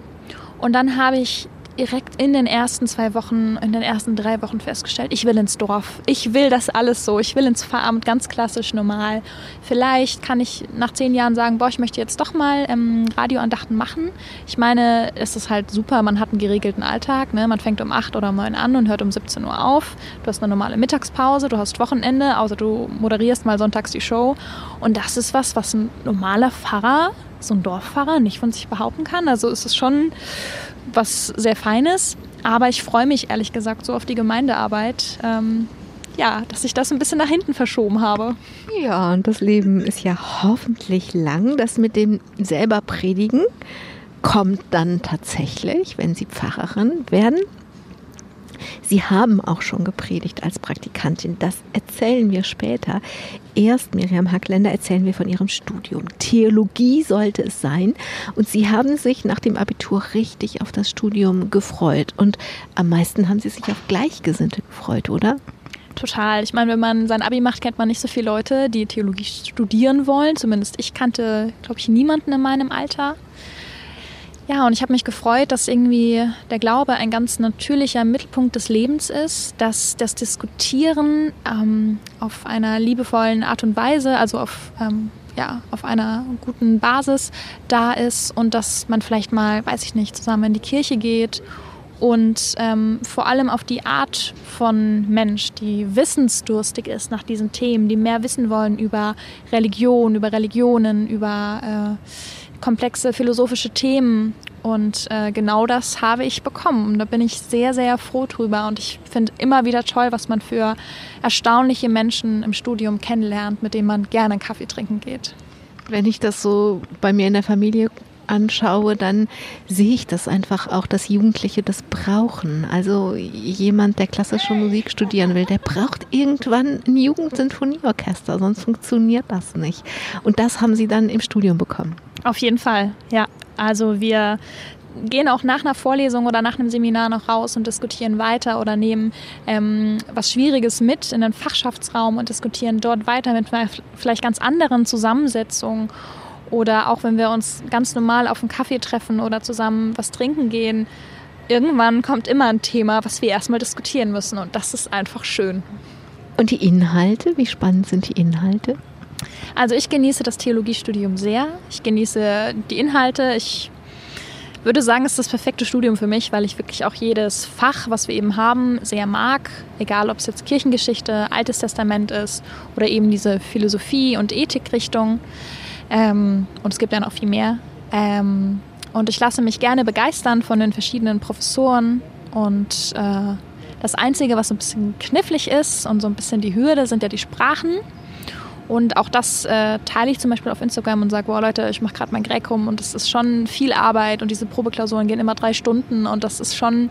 Und dann habe ich direkt in den ersten zwei Wochen, in den ersten drei Wochen festgestellt, ich will ins Dorf. Ich will das alles so. Ich will ins Veramt, ganz klassisch, normal. Vielleicht kann ich nach zehn Jahren sagen, boah, ich möchte jetzt doch mal ähm, Radioandachten machen. Ich meine, es ist halt super, man hat einen geregelten Alltag. Ne? Man fängt um acht oder um neun an und hört um 17 Uhr auf. Du hast eine normale Mittagspause, du hast Wochenende, außer du moderierst mal sonntags die Show. Und das ist was, was ein normaler Pfarrer so ein Dorffahrer nicht von sich behaupten kann. Also ist es schon was sehr Feines. Aber ich freue mich ehrlich gesagt so auf die Gemeindearbeit. Ähm, ja, dass ich das ein bisschen nach hinten verschoben habe. Ja, und das Leben ist ja hoffentlich lang. Das mit dem selber Predigen kommt dann tatsächlich, wenn Sie Pfarrerin werden. Sie haben auch schon gepredigt als Praktikantin. Das erzählen wir später. Erst, Miriam Hackländer, erzählen wir von Ihrem Studium. Theologie sollte es sein. Und Sie haben sich nach dem Abitur richtig auf das Studium gefreut. Und am meisten haben Sie sich auf Gleichgesinnte gefreut, oder? Total. Ich meine, wenn man sein Abi macht, kennt man nicht so viele Leute, die Theologie studieren wollen. Zumindest ich kannte, glaube ich, niemanden in meinem Alter. Ja, und ich habe mich gefreut, dass irgendwie der Glaube ein ganz natürlicher Mittelpunkt des Lebens ist, dass das Diskutieren ähm, auf einer liebevollen Art und Weise, also auf, ähm, ja, auf einer guten Basis da ist und dass man vielleicht mal, weiß ich nicht, zusammen in die Kirche geht und ähm, vor allem auf die Art von Mensch, die wissensdurstig ist nach diesen Themen, die mehr wissen wollen über Religion, über Religionen, über äh, komplexe philosophische Themen. Und äh, genau das habe ich bekommen. Und da bin ich sehr, sehr froh drüber. Und ich finde immer wieder toll, was man für erstaunliche Menschen im Studium kennenlernt, mit denen man gerne Kaffee trinken geht. Wenn ich das so bei mir in der Familie anschaue, dann sehe ich das einfach auch, dass Jugendliche das brauchen. Also jemand, der klassische Musik studieren will, der braucht irgendwann ein Jugendsinfonieorchester, sonst funktioniert das nicht. Und das haben sie dann im Studium bekommen. Auf jeden Fall, ja. Also wir gehen auch nach einer Vorlesung oder nach einem Seminar noch raus und diskutieren weiter oder nehmen ähm, was Schwieriges mit in den Fachschaftsraum und diskutieren dort weiter mit vielleicht ganz anderen Zusammensetzungen. Oder auch wenn wir uns ganz normal auf einen Kaffee treffen oder zusammen was trinken gehen, irgendwann kommt immer ein Thema, was wir erstmal diskutieren müssen. Und das ist einfach schön. Und die Inhalte, wie spannend sind die Inhalte? Also ich genieße das Theologiestudium sehr. Ich genieße die Inhalte. Ich würde sagen, es ist das perfekte Studium für mich, weil ich wirklich auch jedes Fach, was wir eben haben, sehr mag. Egal, ob es jetzt Kirchengeschichte, Altes Testament ist oder eben diese Philosophie- und Ethikrichtung. Ähm, und es gibt ja noch viel mehr. Ähm, und ich lasse mich gerne begeistern von den verschiedenen Professoren. Und äh, das Einzige, was ein bisschen knifflig ist und so ein bisschen die Hürde, sind ja die Sprachen. Und auch das äh, teile ich zum Beispiel auf Instagram und sage, wow Leute, ich mache gerade mein Gräkum und das ist schon viel Arbeit und diese Probeklausuren gehen immer drei Stunden und das ist schon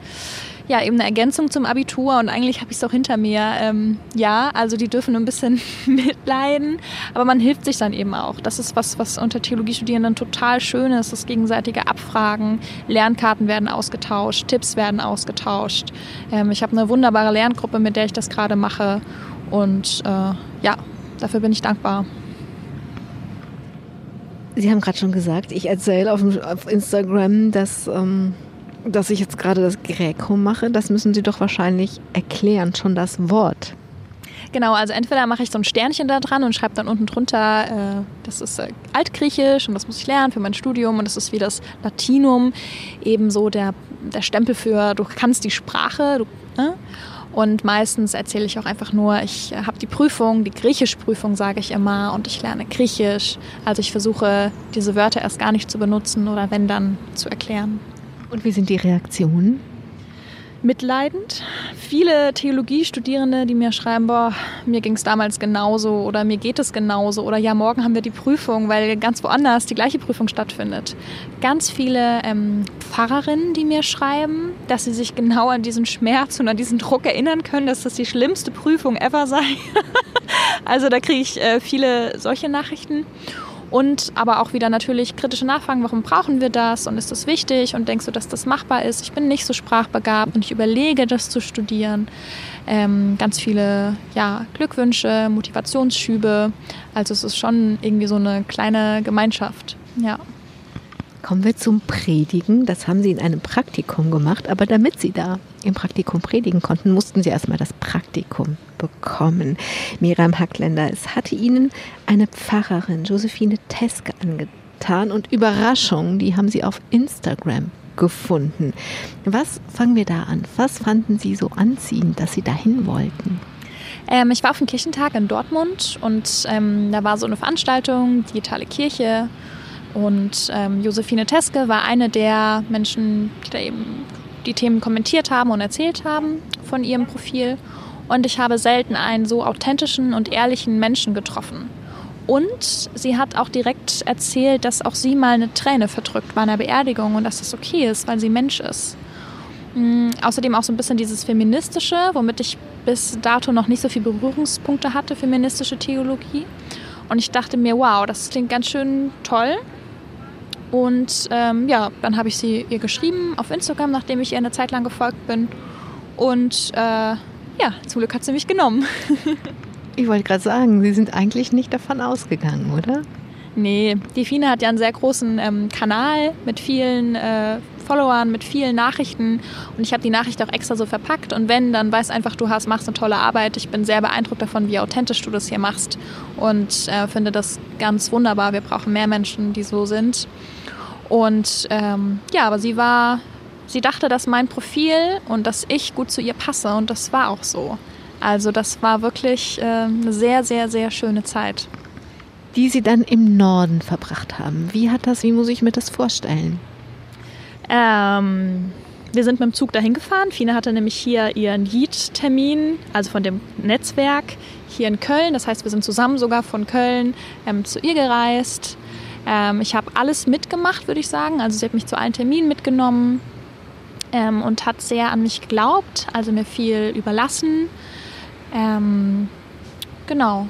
ja eben eine Ergänzung zum Abitur und eigentlich habe ich es auch hinter mir. Ähm, ja, also die dürfen ein bisschen [laughs] mitleiden, aber man hilft sich dann eben auch. Das ist was, was unter Theologiestudierenden total schön ist, das gegenseitige Abfragen, Lernkarten werden ausgetauscht, Tipps werden ausgetauscht. Ähm, ich habe eine wunderbare Lerngruppe, mit der ich das gerade mache und äh, ja, dafür bin ich dankbar. Sie haben gerade schon gesagt, ich erzähle auf, auf Instagram, dass, ähm, dass ich jetzt gerade das Gräko mache. Das müssen Sie doch wahrscheinlich erklären, schon das Wort. Genau, also entweder mache ich so ein Sternchen da dran und schreibe dann unten drunter, äh, das ist äh, Altgriechisch und das muss ich lernen für mein Studium und das ist wie das Latinum, ebenso der, der Stempel für, du kannst die Sprache. Du, ne? Und meistens erzähle ich auch einfach nur, ich habe die Prüfung, die Griechischprüfung sage ich immer und ich lerne Griechisch. Also ich versuche diese Wörter erst gar nicht zu benutzen oder wenn dann zu erklären. Und wie sind die Reaktionen? mitleidend. Viele Theologiestudierende, die mir schreiben, boah, mir ging es damals genauso oder mir geht es genauso oder ja, morgen haben wir die Prüfung, weil ganz woanders die gleiche Prüfung stattfindet. Ganz viele ähm, Pfarrerinnen, die mir schreiben, dass sie sich genau an diesen Schmerz und an diesen Druck erinnern können, dass das die schlimmste Prüfung ever sei. [laughs] also da kriege ich äh, viele solche Nachrichten. Und aber auch wieder natürlich kritische Nachfragen, warum brauchen wir das und ist das wichtig und denkst du, dass das machbar ist? Ich bin nicht so sprachbegabt und ich überlege, das zu studieren. Ähm, ganz viele ja, Glückwünsche, Motivationsschübe. Also es ist schon irgendwie so eine kleine Gemeinschaft. Ja. Kommen wir zum Predigen. Das haben Sie in einem Praktikum gemacht, aber damit Sie da im Praktikum predigen konnten, mussten Sie erstmal das Praktikum bekommen. Miriam Hackländer, es hatte Ihnen eine Pfarrerin, Josephine Teske, angetan und Überraschung, die haben Sie auf Instagram gefunden. Was fangen wir da an? Was fanden Sie so anziehend, dass Sie dahin wollten? Ähm, ich war auf dem Kirchentag in Dortmund und ähm, da war so eine Veranstaltung, Digitale Kirche. Und ähm, Josephine Teske war eine der Menschen, die da eben die Themen kommentiert haben und erzählt haben von ihrem Profil. Und ich habe selten einen so authentischen und ehrlichen Menschen getroffen. Und sie hat auch direkt erzählt, dass auch sie mal eine Träne verdrückt bei einer Beerdigung und dass das okay ist, weil sie Mensch ist. Mhm, außerdem auch so ein bisschen dieses Feministische, womit ich bis dato noch nicht so viele Berührungspunkte hatte, feministische Theologie. Und ich dachte mir, wow, das klingt ganz schön toll. Und ähm, ja, dann habe ich sie ihr geschrieben auf Instagram, nachdem ich ihr eine Zeit lang gefolgt bin. Und äh, ja, zum Glück hat sie mich genommen. [laughs] ich wollte gerade sagen, Sie sind eigentlich nicht davon ausgegangen, oder? Nee, die Fine hat ja einen sehr großen ähm, Kanal mit vielen äh, Followern, mit vielen Nachrichten und ich habe die Nachricht auch extra so verpackt und wenn, dann weiß einfach, du hast, machst eine tolle Arbeit. Ich bin sehr beeindruckt davon, wie authentisch du das hier machst und äh, finde das ganz wunderbar. Wir brauchen mehr Menschen, die so sind. Und ähm, ja, aber sie war, sie dachte, dass mein Profil und dass ich gut zu ihr passe und das war auch so. Also das war wirklich äh, eine sehr, sehr, sehr schöne Zeit. Die Sie dann im Norden verbracht haben. Wie hat das, wie muss ich mir das vorstellen? Ähm, wir sind mit dem Zug dahin gefahren. Fine hatte nämlich hier ihren Yeet-Termin, also von dem Netzwerk, hier in Köln. Das heißt, wir sind zusammen sogar von Köln ähm, zu ihr gereist. Ähm, ich habe alles mitgemacht, würde ich sagen. Also sie hat mich zu allen Terminen mitgenommen ähm, und hat sehr an mich geglaubt, also mir viel überlassen. Ähm, genau.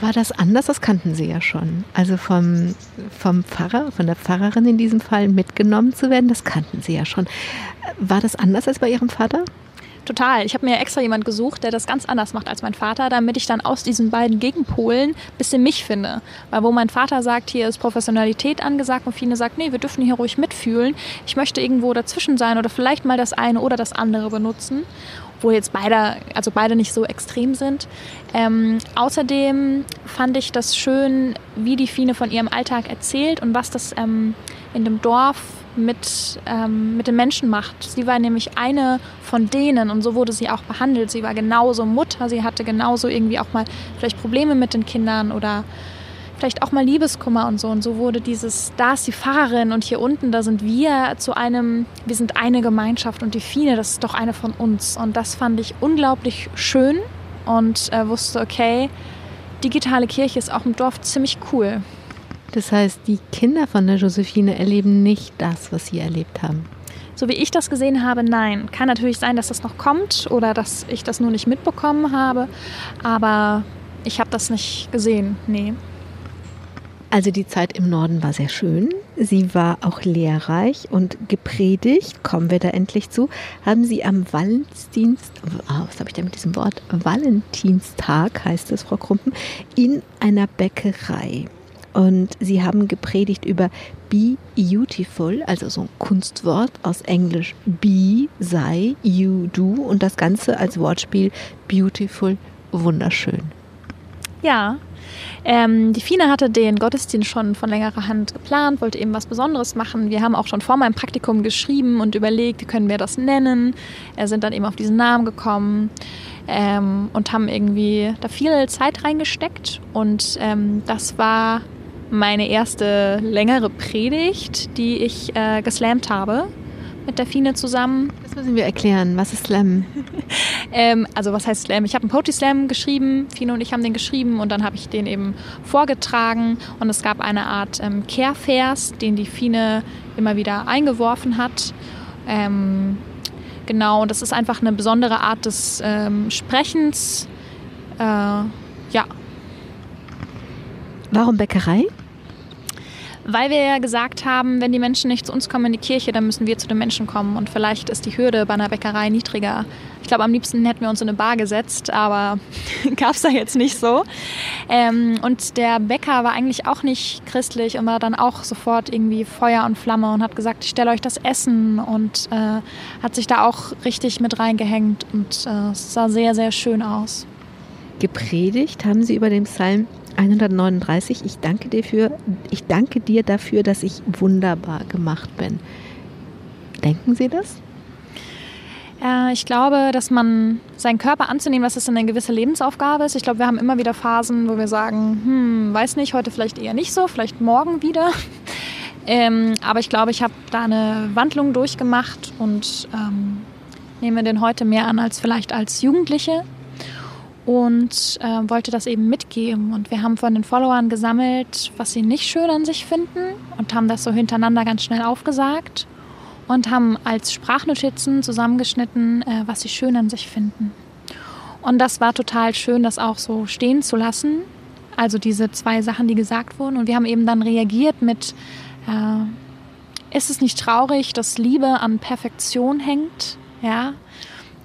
War das anders? Das kannten Sie ja schon. Also vom, vom Pfarrer, von der Pfarrerin in diesem Fall mitgenommen zu werden, das kannten Sie ja schon. War das anders als bei Ihrem Vater? Total. Ich habe mir extra jemand gesucht, der das ganz anders macht als mein Vater, damit ich dann aus diesen beiden Gegenpolen ein bisschen mich finde. Weil wo mein Vater sagt, hier ist Professionalität angesagt und Fine sagt, nee, wir dürfen hier ruhig mitfühlen. Ich möchte irgendwo dazwischen sein oder vielleicht mal das eine oder das andere benutzen wo jetzt beide, also beide nicht so extrem sind. Ähm, außerdem fand ich das schön, wie die Fine von ihrem Alltag erzählt und was das ähm, in dem Dorf mit, ähm, mit den Menschen macht. Sie war nämlich eine von denen und so wurde sie auch behandelt. Sie war genauso Mutter, sie hatte genauso irgendwie auch mal vielleicht Probleme mit den Kindern oder vielleicht auch mal Liebeskummer und so. Und so wurde dieses, da ist die Pfarrerin und hier unten, da sind wir zu einem, wir sind eine Gemeinschaft und die Fine, das ist doch eine von uns. Und das fand ich unglaublich schön und äh, wusste, okay, digitale Kirche ist auch im Dorf ziemlich cool. Das heißt, die Kinder von der Josephine erleben nicht das, was sie erlebt haben. So wie ich das gesehen habe, nein. Kann natürlich sein, dass das noch kommt oder dass ich das nur nicht mitbekommen habe, aber ich habe das nicht gesehen, nee. Also die Zeit im Norden war sehr schön. Sie war auch lehrreich und gepredigt, kommen wir da endlich zu, haben Sie am Valentinst, oh, was habe ich denn mit diesem Wort? Valentinstag heißt es, Frau Krumpen, in einer Bäckerei. Und Sie haben gepredigt über Be Beautiful, also so ein Kunstwort aus Englisch Be, sei, you, do und das Ganze als Wortspiel Beautiful, wunderschön. Ja, ähm, die Fine hatte den Gottesdienst schon von längerer Hand geplant, wollte eben was Besonderes machen. Wir haben auch schon vor meinem Praktikum geschrieben und überlegt, wie können wir das nennen. Wir sind dann eben auf diesen Namen gekommen ähm, und haben irgendwie da viel Zeit reingesteckt. Und ähm, das war meine erste längere Predigt, die ich äh, geslammt habe mit der Fine zusammen. Das müssen wir erklären. Was ist Slam? [laughs] ähm, also was heißt Slam? Ich habe einen Poetry Slam geschrieben. Fine und ich haben den geschrieben und dann habe ich den eben vorgetragen und es gab eine Art ähm, Care-Vers, den die Fine immer wieder eingeworfen hat. Ähm, genau, das ist einfach eine besondere Art des ähm, Sprechens. Äh. Warum Bäckerei? Weil wir ja gesagt haben, wenn die Menschen nicht zu uns kommen in die Kirche, dann müssen wir zu den Menschen kommen. Und vielleicht ist die Hürde bei einer Bäckerei niedriger. Ich glaube, am liebsten hätten wir uns in eine Bar gesetzt, aber [laughs] gab es da jetzt nicht so. Ähm, und der Bäcker war eigentlich auch nicht christlich und war dann auch sofort irgendwie Feuer und Flamme und hat gesagt, ich stelle euch das Essen und äh, hat sich da auch richtig mit reingehängt und äh, es sah sehr, sehr schön aus. Gepredigt haben Sie über den Psalm 139. Ich danke dir für, ich danke dir dafür, dass ich wunderbar gemacht bin. Denken Sie das? Ich glaube, dass man seinen Körper anzunehmen, dass es eine gewisse Lebensaufgabe ist. Ich glaube, wir haben immer wieder Phasen, wo wir sagen, hm, weiß nicht, heute vielleicht eher nicht so, vielleicht morgen wieder. [laughs] ähm, aber ich glaube, ich habe da eine Wandlung durchgemacht und ähm, nehme den heute mehr an als vielleicht als Jugendliche und äh, wollte das eben mitgeben. Und wir haben von den Followern gesammelt, was sie nicht schön an sich finden und haben das so hintereinander ganz schnell aufgesagt und haben als Sprachnotizen zusammengeschnitten, äh, was sie schön an sich finden. Und das war total schön, das auch so stehen zu lassen. Also diese zwei Sachen, die gesagt wurden. Und wir haben eben dann reagiert mit, äh, ist es nicht traurig, dass Liebe an Perfektion hängt? Ja,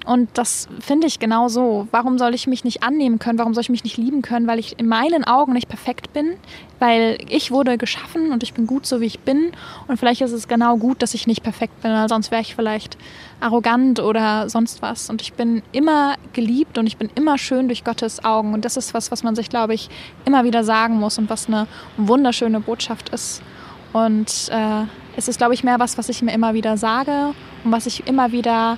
und das finde ich genau so. Warum soll ich mich nicht annehmen können? Warum soll ich mich nicht lieben können? Weil ich in meinen Augen nicht perfekt bin. Weil ich wurde geschaffen und ich bin gut so, wie ich bin. Und vielleicht ist es genau gut, dass ich nicht perfekt bin, weil sonst wäre ich vielleicht arrogant oder sonst was. Und ich bin immer geliebt und ich bin immer schön durch Gottes Augen. Und das ist was, was man sich, glaube ich, immer wieder sagen muss und was eine wunderschöne Botschaft ist. Und äh, es ist, glaube ich, mehr was, was ich mir immer wieder sage und was ich immer wieder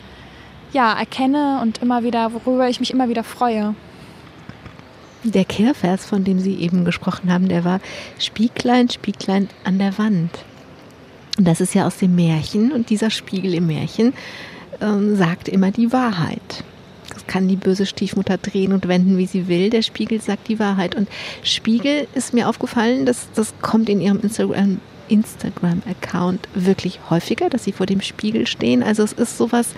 ja, erkenne und immer wieder, worüber ich mich immer wieder freue. Der Kehrvers, von dem Sie eben gesprochen haben, der war Spieglein, Spieglein an der Wand. Und das ist ja aus dem Märchen und dieser Spiegel im Märchen ähm, sagt immer die Wahrheit. kann die böse Stiefmutter drehen und wenden, wie sie will. Der Spiegel sagt die Wahrheit. Und Spiegel ist mir aufgefallen, dass das kommt in ihrem Instagram Instagram-Account wirklich häufiger, dass sie vor dem Spiegel stehen. Also es ist sowas,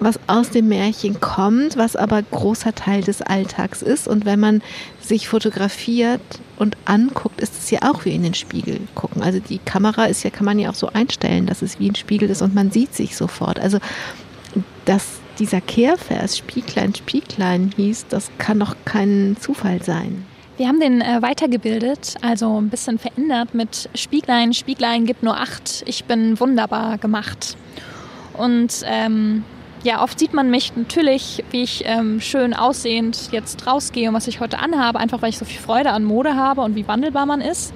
was aus dem Märchen kommt, was aber großer Teil des Alltags ist. Und wenn man sich fotografiert und anguckt, ist es ja auch wie in den Spiegel gucken. Also die Kamera ist ja, kann man ja auch so einstellen, dass es wie ein Spiegel ist und man sieht sich sofort. Also dass dieser Kehrvers Spieglein, Spieglein hieß, das kann doch kein Zufall sein. Wir haben den äh, weitergebildet, also ein bisschen verändert mit Spieglein, Spieglein gibt nur acht, ich bin wunderbar gemacht. Und ähm, ja, oft sieht man mich natürlich, wie ich ähm, schön aussehend jetzt rausgehe und was ich heute anhabe, einfach weil ich so viel Freude an Mode habe und wie wandelbar man ist.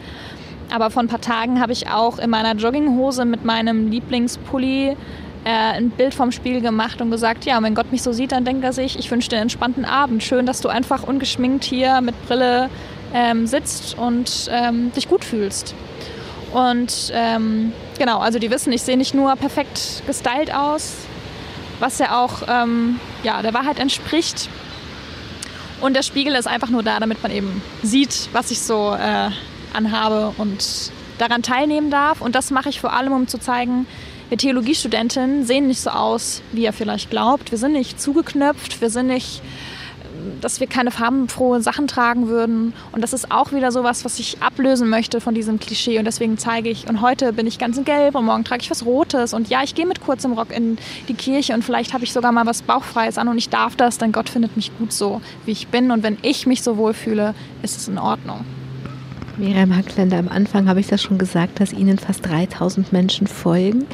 Aber vor ein paar Tagen habe ich auch in meiner Jogginghose mit meinem Lieblingspulli äh, ein Bild vom Spiel gemacht und gesagt, ja, wenn Gott mich so sieht, dann denkt er sich, ich wünsche dir einen entspannten Abend. Schön, dass du einfach ungeschminkt hier mit Brille ähm, sitzt und ähm, dich gut fühlst. Und ähm, genau, also die wissen, ich sehe nicht nur perfekt gestylt aus, was ja auch ähm, ja, der Wahrheit entspricht. Und der Spiegel ist einfach nur da, damit man eben sieht, was ich so äh, anhabe und daran teilnehmen darf. Und das mache ich vor allem, um zu zeigen, wir Theologiestudenten sehen nicht so aus, wie er vielleicht glaubt. Wir sind nicht zugeknöpft, wir sind nicht dass wir keine farbenfrohe Sachen tragen würden. Und das ist auch wieder sowas, was ich ablösen möchte von diesem Klischee. Und deswegen zeige ich, und heute bin ich ganz in Gelb und morgen trage ich was Rotes. Und ja, ich gehe mit kurzem Rock in die Kirche und vielleicht habe ich sogar mal was Bauchfreies an und ich darf das, denn Gott findet mich gut so, wie ich bin. Und wenn ich mich so wohlfühle, ist es in Ordnung. Miriam Hackländer, am Anfang habe ich das schon gesagt, dass Ihnen fast 3000 Menschen folgen.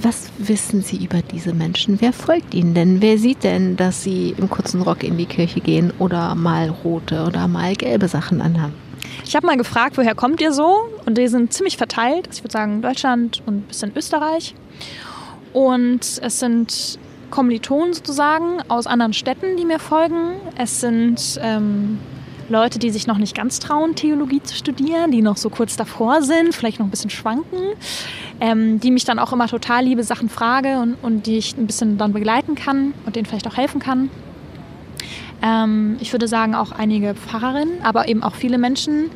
Was wissen Sie über diese Menschen? Wer folgt Ihnen denn? Wer sieht denn, dass Sie im kurzen Rock in die Kirche gehen oder mal rote oder mal gelbe Sachen anhaben? Ich habe mal gefragt, woher kommt ihr so? Und die sind ziemlich verteilt. Ich würde sagen Deutschland und ein bisschen Österreich. Und es sind Kommilitonen sozusagen aus anderen Städten, die mir folgen. Es sind ähm, Leute, die sich noch nicht ganz trauen, Theologie zu studieren, die noch so kurz davor sind, vielleicht noch ein bisschen schwanken, ähm, die mich dann auch immer total liebe Sachen frage und, und die ich ein bisschen dann begleiten kann und denen vielleicht auch helfen kann. Ähm, ich würde sagen auch einige Pfarrerinnen, aber eben auch viele Menschen,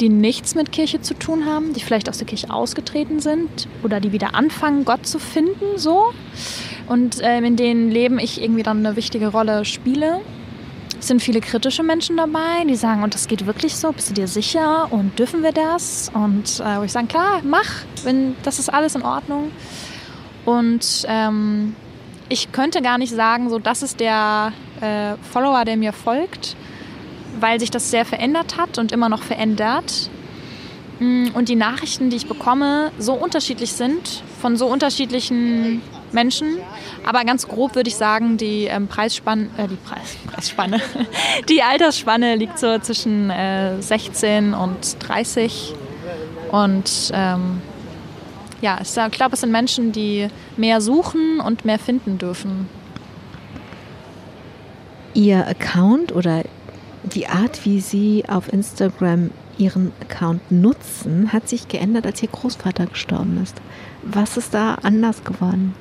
die nichts mit Kirche zu tun haben, die vielleicht aus der Kirche ausgetreten sind oder die wieder anfangen, Gott zu finden, so. Und ähm, in denen Leben ich irgendwie dann eine wichtige Rolle spiele. Sind viele kritische Menschen dabei, die sagen, und das geht wirklich so, bist du dir sicher und dürfen wir das? Und äh, wo ich sage, klar, mach, wenn, das ist alles in Ordnung. Und ähm, ich könnte gar nicht sagen, so das ist der äh, Follower, der mir folgt, weil sich das sehr verändert hat und immer noch verändert. Mm, und die Nachrichten, die ich bekomme, so unterschiedlich sind von so unterschiedlichen Menschen. Aber ganz grob würde ich sagen, die ähm, Preisspanne, äh, die Preis, Preisspanne, [laughs] die Altersspanne liegt so zwischen äh, 16 und 30. Und ähm, ja, ich glaube, es sind Menschen, die mehr suchen und mehr finden dürfen. Ihr Account oder die Art, wie Sie auf Instagram Ihren Account nutzen, hat sich geändert, als Ihr Großvater gestorben ist. Was ist da anders geworden?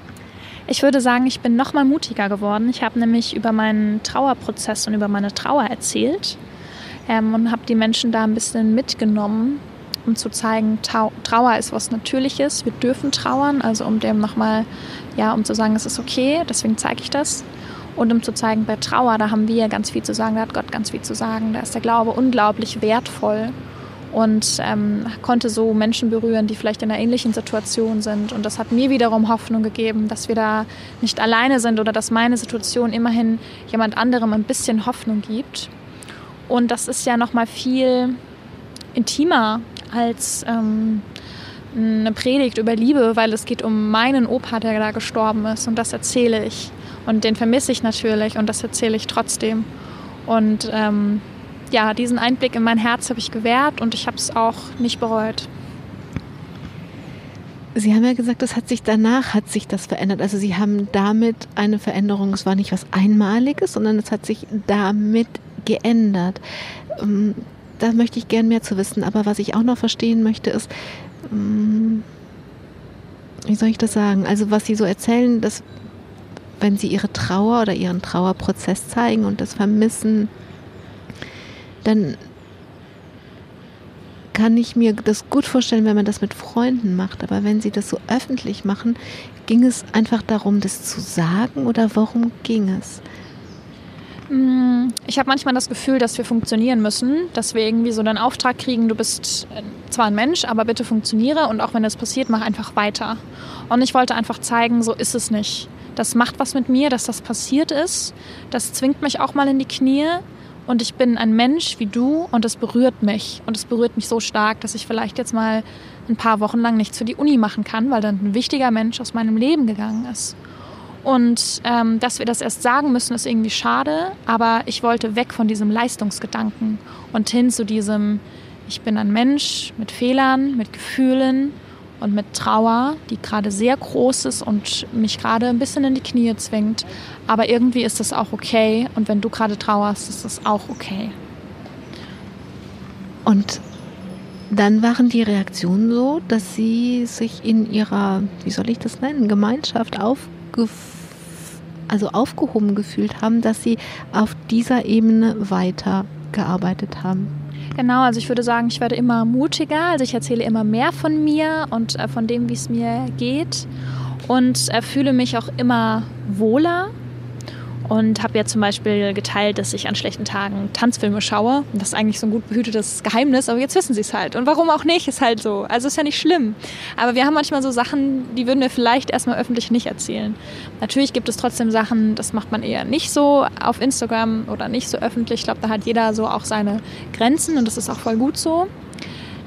Ich würde sagen, ich bin noch mal mutiger geworden. Ich habe nämlich über meinen Trauerprozess und über meine Trauer erzählt ähm, und habe die Menschen da ein bisschen mitgenommen, um zu zeigen, Trauer ist was Natürliches. Wir dürfen trauern, also um dem nochmal, ja, um zu sagen, es ist okay, deswegen zeige ich das. Und um zu zeigen, bei Trauer, da haben wir ganz viel zu sagen, da hat Gott ganz viel zu sagen, da ist der Glaube unglaublich wertvoll und ähm, konnte so Menschen berühren, die vielleicht in einer ähnlichen Situation sind. Und das hat mir wiederum Hoffnung gegeben, dass wir da nicht alleine sind oder dass meine Situation immerhin jemand anderem ein bisschen Hoffnung gibt. Und das ist ja noch mal viel intimer als ähm, eine Predigt über Liebe, weil es geht um meinen Opa, der da gestorben ist. Und das erzähle ich. Und den vermisse ich natürlich und das erzähle ich trotzdem. Und ähm, ja, diesen Einblick in mein Herz habe ich gewährt und ich habe es auch nicht bereut. Sie haben ja gesagt, das hat sich danach hat sich das verändert. Also Sie haben damit eine Veränderung. Es war nicht was Einmaliges, sondern es hat sich damit geändert. Ähm, da möchte ich gern mehr zu wissen. Aber was ich auch noch verstehen möchte, ist, ähm, wie soll ich das sagen? Also was Sie so erzählen, das wenn sie ihre Trauer oder ihren Trauerprozess zeigen und das vermissen, dann kann ich mir das gut vorstellen, wenn man das mit Freunden macht. Aber wenn sie das so öffentlich machen, ging es einfach darum, das zu sagen oder worum ging es? Mm, ich habe manchmal das Gefühl, dass wir funktionieren müssen, dass wir irgendwie so einen Auftrag kriegen, du bist äh, zwar ein Mensch, aber bitte funktioniere und auch wenn das passiert, mach einfach weiter. Und ich wollte einfach zeigen, so ist es nicht. Das macht was mit mir, dass das passiert ist. Das zwingt mich auch mal in die Knie. Und ich bin ein Mensch wie du und es berührt mich. Und es berührt mich so stark, dass ich vielleicht jetzt mal ein paar Wochen lang nichts für die Uni machen kann, weil dann ein wichtiger Mensch aus meinem Leben gegangen ist. Und ähm, dass wir das erst sagen müssen, ist irgendwie schade. Aber ich wollte weg von diesem Leistungsgedanken und hin zu diesem, ich bin ein Mensch mit Fehlern, mit Gefühlen und mit Trauer, die gerade sehr groß ist und mich gerade ein bisschen in die Knie zwingt. Aber irgendwie ist das auch okay. Und wenn du gerade trauerst, ist das auch okay. Und dann waren die Reaktionen so, dass sie sich in ihrer, wie soll ich das nennen, Gemeinschaft aufge also aufgehoben gefühlt haben, dass sie auf dieser Ebene weitergearbeitet haben. Genau, also ich würde sagen, ich werde immer mutiger. Also ich erzähle immer mehr von mir und äh, von dem, wie es mir geht. Und äh, fühle mich auch immer wohler und habe ja zum Beispiel geteilt, dass ich an schlechten Tagen Tanzfilme schaue. Und das ist eigentlich so ein gut behütetes Geheimnis, aber jetzt wissen sie es halt. Und warum auch nicht, ist halt so. Also ist ja nicht schlimm. Aber wir haben manchmal so Sachen, die würden wir vielleicht erstmal öffentlich nicht erzählen. Natürlich gibt es trotzdem Sachen, das macht man eher nicht so auf Instagram oder nicht so öffentlich. Ich glaube, da hat jeder so auch seine Grenzen und das ist auch voll gut so.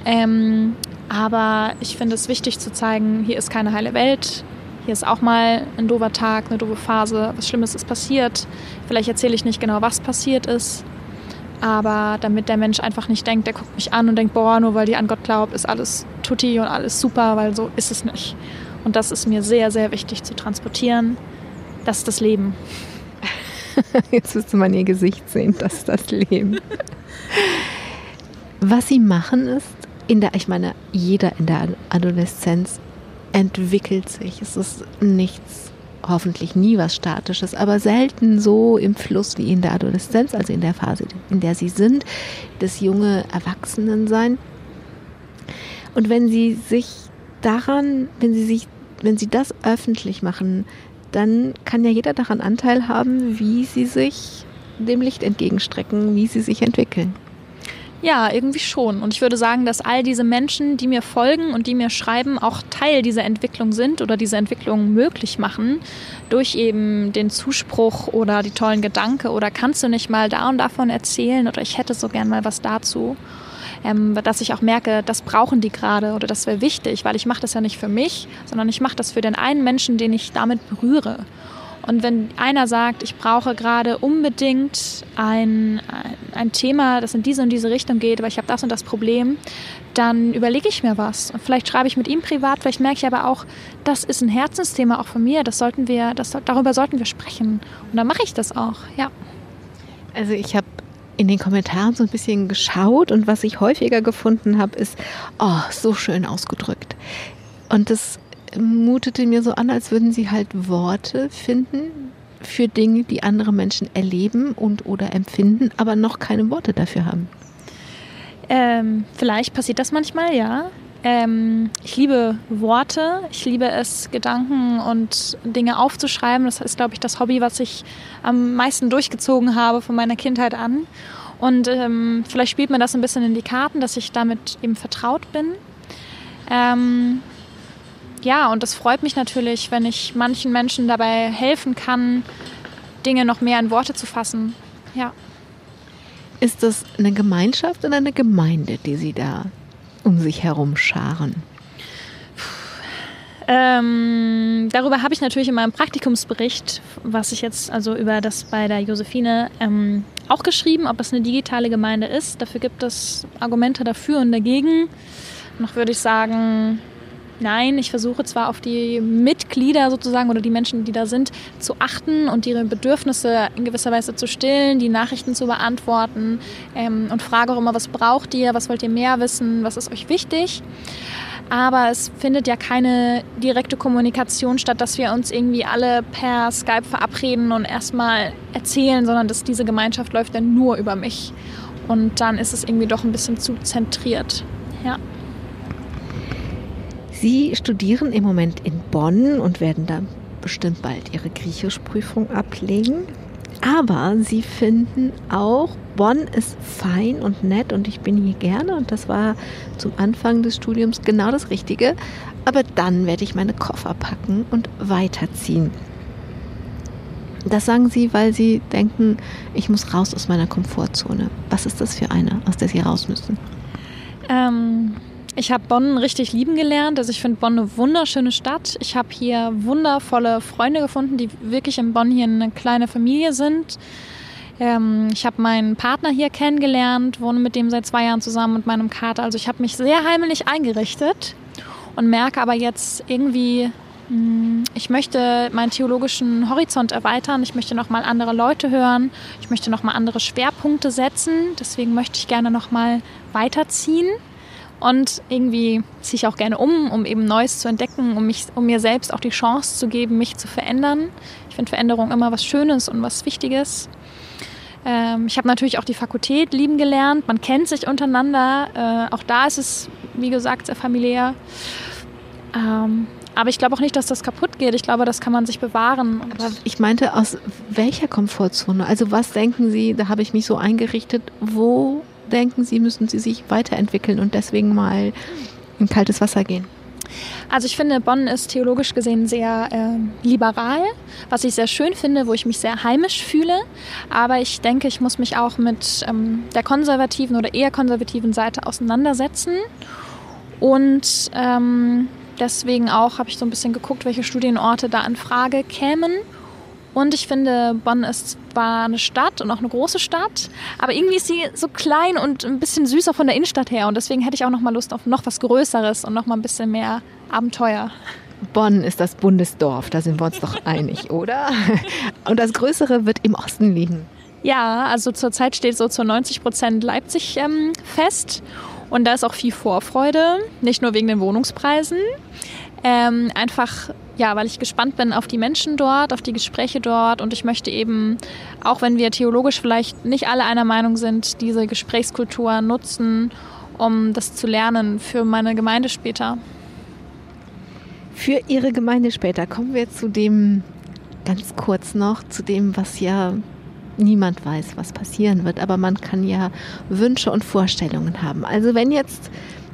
Ähm, aber ich finde es wichtig zu zeigen, hier ist keine heile Welt hier ist auch mal ein doofer Tag, eine doofe Phase, was Schlimmes ist passiert. Vielleicht erzähle ich nicht genau, was passiert ist. Aber damit der Mensch einfach nicht denkt, der guckt mich an und denkt, boah, nur weil die an Gott glaubt, ist alles tutti und alles super, weil so ist es nicht. Und das ist mir sehr, sehr wichtig zu transportieren. Das ist das Leben. [laughs] Jetzt müsste man ihr Gesicht sehen, das ist das Leben. Was sie machen ist, in der, ich meine, jeder in der Adoleszenz entwickelt sich. Es ist nichts, hoffentlich nie was Statisches, aber selten so im Fluss wie in der Adoleszenz, also in der Phase, in der sie sind, das junge Erwachsenensein. Und wenn sie sich daran, wenn sie sich, wenn sie das öffentlich machen, dann kann ja jeder daran Anteil haben, wie sie sich dem Licht entgegenstrecken, wie sie sich entwickeln. Ja, irgendwie schon. Und ich würde sagen, dass all diese Menschen, die mir folgen und die mir schreiben, auch Teil dieser Entwicklung sind oder diese Entwicklung möglich machen durch eben den Zuspruch oder die tollen Gedanken oder kannst du nicht mal da und davon erzählen oder ich hätte so gern mal was dazu. Ähm, dass ich auch merke, das brauchen die gerade oder das wäre wichtig, weil ich mache das ja nicht für mich, sondern ich mache das für den einen Menschen, den ich damit berühre. Und wenn einer sagt, ich brauche gerade unbedingt ein, ein, Thema, das in diese und diese Richtung geht, aber ich habe das und das Problem, dann überlege ich mir was. Und vielleicht schreibe ich mit ihm privat, vielleicht merke ich aber auch, das ist ein Herzensthema auch von mir, das sollten wir, das, darüber sollten wir sprechen. Und dann mache ich das auch, ja. Also ich habe in den Kommentaren so ein bisschen geschaut und was ich häufiger gefunden habe, ist, oh, so schön ausgedrückt. Und das mutete mir so an, als würden sie halt Worte finden für Dinge, die andere Menschen erleben und oder empfinden, aber noch keine Worte dafür haben. Ähm, vielleicht passiert das manchmal, ja. Ähm, ich liebe Worte, ich liebe es, Gedanken und Dinge aufzuschreiben. Das ist, glaube ich, das Hobby, was ich am meisten durchgezogen habe von meiner Kindheit an. Und ähm, vielleicht spielt mir das ein bisschen in die Karten, dass ich damit eben vertraut bin. Ähm, ja, und das freut mich natürlich, wenn ich manchen Menschen dabei helfen kann, Dinge noch mehr in Worte zu fassen. Ja. Ist das eine Gemeinschaft oder eine Gemeinde, die Sie da um sich herum scharen? Ähm, darüber habe ich natürlich in meinem Praktikumsbericht, was ich jetzt also über das bei der Josephine ähm, auch geschrieben, ob es eine digitale Gemeinde ist. Dafür gibt es Argumente dafür und dagegen. Noch würde ich sagen, Nein, ich versuche zwar auf die Mitglieder sozusagen oder die Menschen, die da sind, zu achten und ihre Bedürfnisse in gewisser Weise zu stillen, die Nachrichten zu beantworten ähm, und frage auch immer, was braucht ihr, was wollt ihr mehr wissen, was ist euch wichtig. aber es findet ja keine direkte Kommunikation statt, dass wir uns irgendwie alle per Skype verabreden und erstmal erzählen, sondern dass diese Gemeinschaft läuft dann nur über mich. Und dann ist es irgendwie doch ein bisschen zu zentriert. Ja. Sie studieren im Moment in Bonn und werden dann bestimmt bald Ihre Griechischprüfung ablegen. Aber Sie finden auch, Bonn ist fein und nett und ich bin hier gerne und das war zum Anfang des Studiums genau das Richtige. Aber dann werde ich meine Koffer packen und weiterziehen. Das sagen Sie, weil Sie denken, ich muss raus aus meiner Komfortzone. Was ist das für eine, aus der Sie raus müssen? Ähm, ich habe Bonn richtig lieben gelernt. Also ich finde Bonn eine wunderschöne Stadt. Ich habe hier wundervolle Freunde gefunden, die wirklich in Bonn hier eine kleine Familie sind. Ähm, ich habe meinen Partner hier kennengelernt, wohne mit dem seit zwei Jahren zusammen mit meinem Kater. Also ich habe mich sehr heimlich eingerichtet und merke aber jetzt irgendwie, hm, ich möchte meinen theologischen Horizont erweitern. Ich möchte noch mal andere Leute hören. Ich möchte noch mal andere Schwerpunkte setzen. Deswegen möchte ich gerne noch mal weiterziehen. Und irgendwie ziehe ich auch gerne um, um eben Neues zu entdecken, um, mich, um mir selbst auch die Chance zu geben, mich zu verändern. Ich finde Veränderung immer was Schönes und was Wichtiges. Ähm, ich habe natürlich auch die Fakultät lieben gelernt. Man kennt sich untereinander. Äh, auch da ist es, wie gesagt, sehr familiär. Ähm, aber ich glaube auch nicht, dass das kaputt geht. Ich glaube, das kann man sich bewahren. Aber ich meinte, aus welcher Komfortzone? Also was denken Sie, da habe ich mich so eingerichtet, wo denken Sie, müssen Sie sich weiterentwickeln und deswegen mal in kaltes Wasser gehen? Also ich finde, Bonn ist theologisch gesehen sehr äh, liberal, was ich sehr schön finde, wo ich mich sehr heimisch fühle. Aber ich denke, ich muss mich auch mit ähm, der konservativen oder eher konservativen Seite auseinandersetzen. Und ähm, deswegen auch habe ich so ein bisschen geguckt, welche Studienorte da in Frage kämen. Und ich finde, Bonn ist zwar eine Stadt und auch eine große Stadt, aber irgendwie ist sie so klein und ein bisschen süßer von der Innenstadt her. Und deswegen hätte ich auch noch mal Lust auf noch was Größeres und noch mal ein bisschen mehr Abenteuer. Bonn ist das Bundesdorf, da sind wir uns doch [laughs] einig, oder? Und das Größere wird im Osten liegen. Ja, also zurzeit steht so zu 90 Prozent Leipzig ähm, fest. Und da ist auch viel Vorfreude, nicht nur wegen den Wohnungspreisen. Ähm, einfach ja, weil ich gespannt bin auf die Menschen dort, auf die Gespräche dort und ich möchte eben, auch wenn wir theologisch vielleicht nicht alle einer Meinung sind, diese Gesprächskultur nutzen, um das zu lernen für meine Gemeinde später. Für Ihre Gemeinde später kommen wir zu dem ganz kurz noch, zu dem, was ja niemand weiß, was passieren wird, aber man kann ja Wünsche und Vorstellungen haben. Also wenn jetzt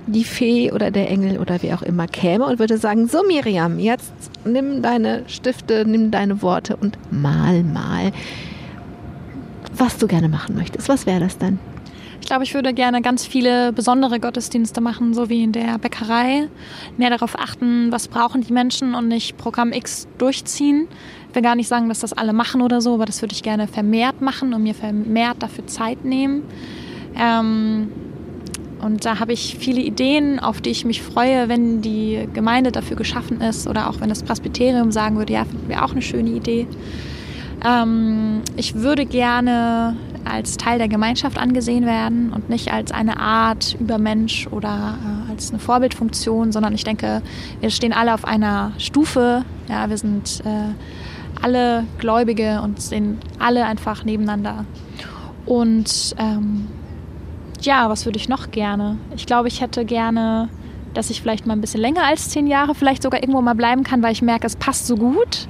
die Fee oder der Engel oder wie auch immer käme und würde sagen, so Miriam, jetzt nimm deine Stifte, nimm deine Worte und mal, mal, was du gerne machen möchtest. Was wäre das dann? Ich glaube, ich würde gerne ganz viele besondere Gottesdienste machen, so wie in der Bäckerei. Mehr darauf achten, was brauchen die Menschen und nicht Programm X durchziehen. Ich will gar nicht sagen, dass das alle machen oder so, aber das würde ich gerne vermehrt machen und mir vermehrt dafür Zeit nehmen. Ähm, und da habe ich viele Ideen, auf die ich mich freue, wenn die Gemeinde dafür geschaffen ist oder auch wenn das Presbyterium sagen würde, ja, finden wir auch eine schöne Idee. Ähm, ich würde gerne als Teil der Gemeinschaft angesehen werden und nicht als eine Art Übermensch oder äh, als eine Vorbildfunktion, sondern ich denke, wir stehen alle auf einer Stufe. Ja, wir sind äh, alle Gläubige und sind alle einfach nebeneinander. Und ähm, ja, was würde ich noch gerne? Ich glaube, ich hätte gerne, dass ich vielleicht mal ein bisschen länger als zehn Jahre vielleicht sogar irgendwo mal bleiben kann, weil ich merke, es passt so gut.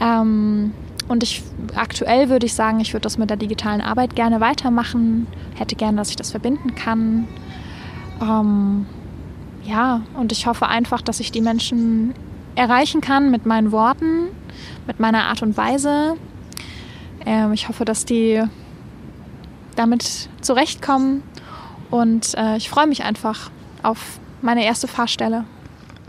Ähm, und ich aktuell würde ich sagen, ich würde das mit der digitalen Arbeit gerne weitermachen. Hätte gerne, dass ich das verbinden kann. Ähm, ja, und ich hoffe einfach, dass ich die Menschen erreichen kann mit meinen Worten, mit meiner Art und Weise. Ähm, ich hoffe, dass die damit zurechtkommen. Und äh, ich freue mich einfach auf meine erste Fahrstelle.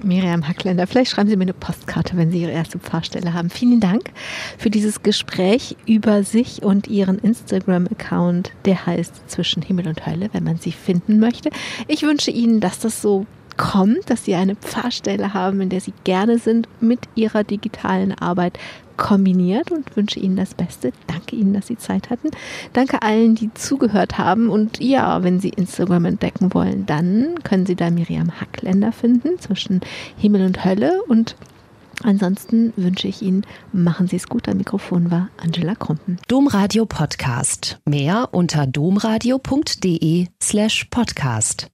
Miriam Hackländer, vielleicht schreiben Sie mir eine Postkarte, wenn Sie Ihre erste Fahrstelle haben. Vielen Dank für dieses Gespräch über sich und Ihren Instagram-Account, der heißt Zwischen Himmel und Hölle, wenn man sie finden möchte. Ich wünsche Ihnen, dass das so kommt, dass Sie eine Pfarrstelle haben, in der Sie gerne sind mit Ihrer digitalen Arbeit kombiniert und wünsche Ihnen das Beste. Danke Ihnen, dass Sie Zeit hatten. Danke allen, die zugehört haben. Und ja, wenn Sie Instagram entdecken wollen, dann können Sie da Miriam Hackländer finden zwischen Himmel und Hölle. Und ansonsten wünsche ich Ihnen, machen Sie es gut. Am Mikrofon war Angela Krumpen. Domradio Podcast. Mehr unter domradio.de slash podcast.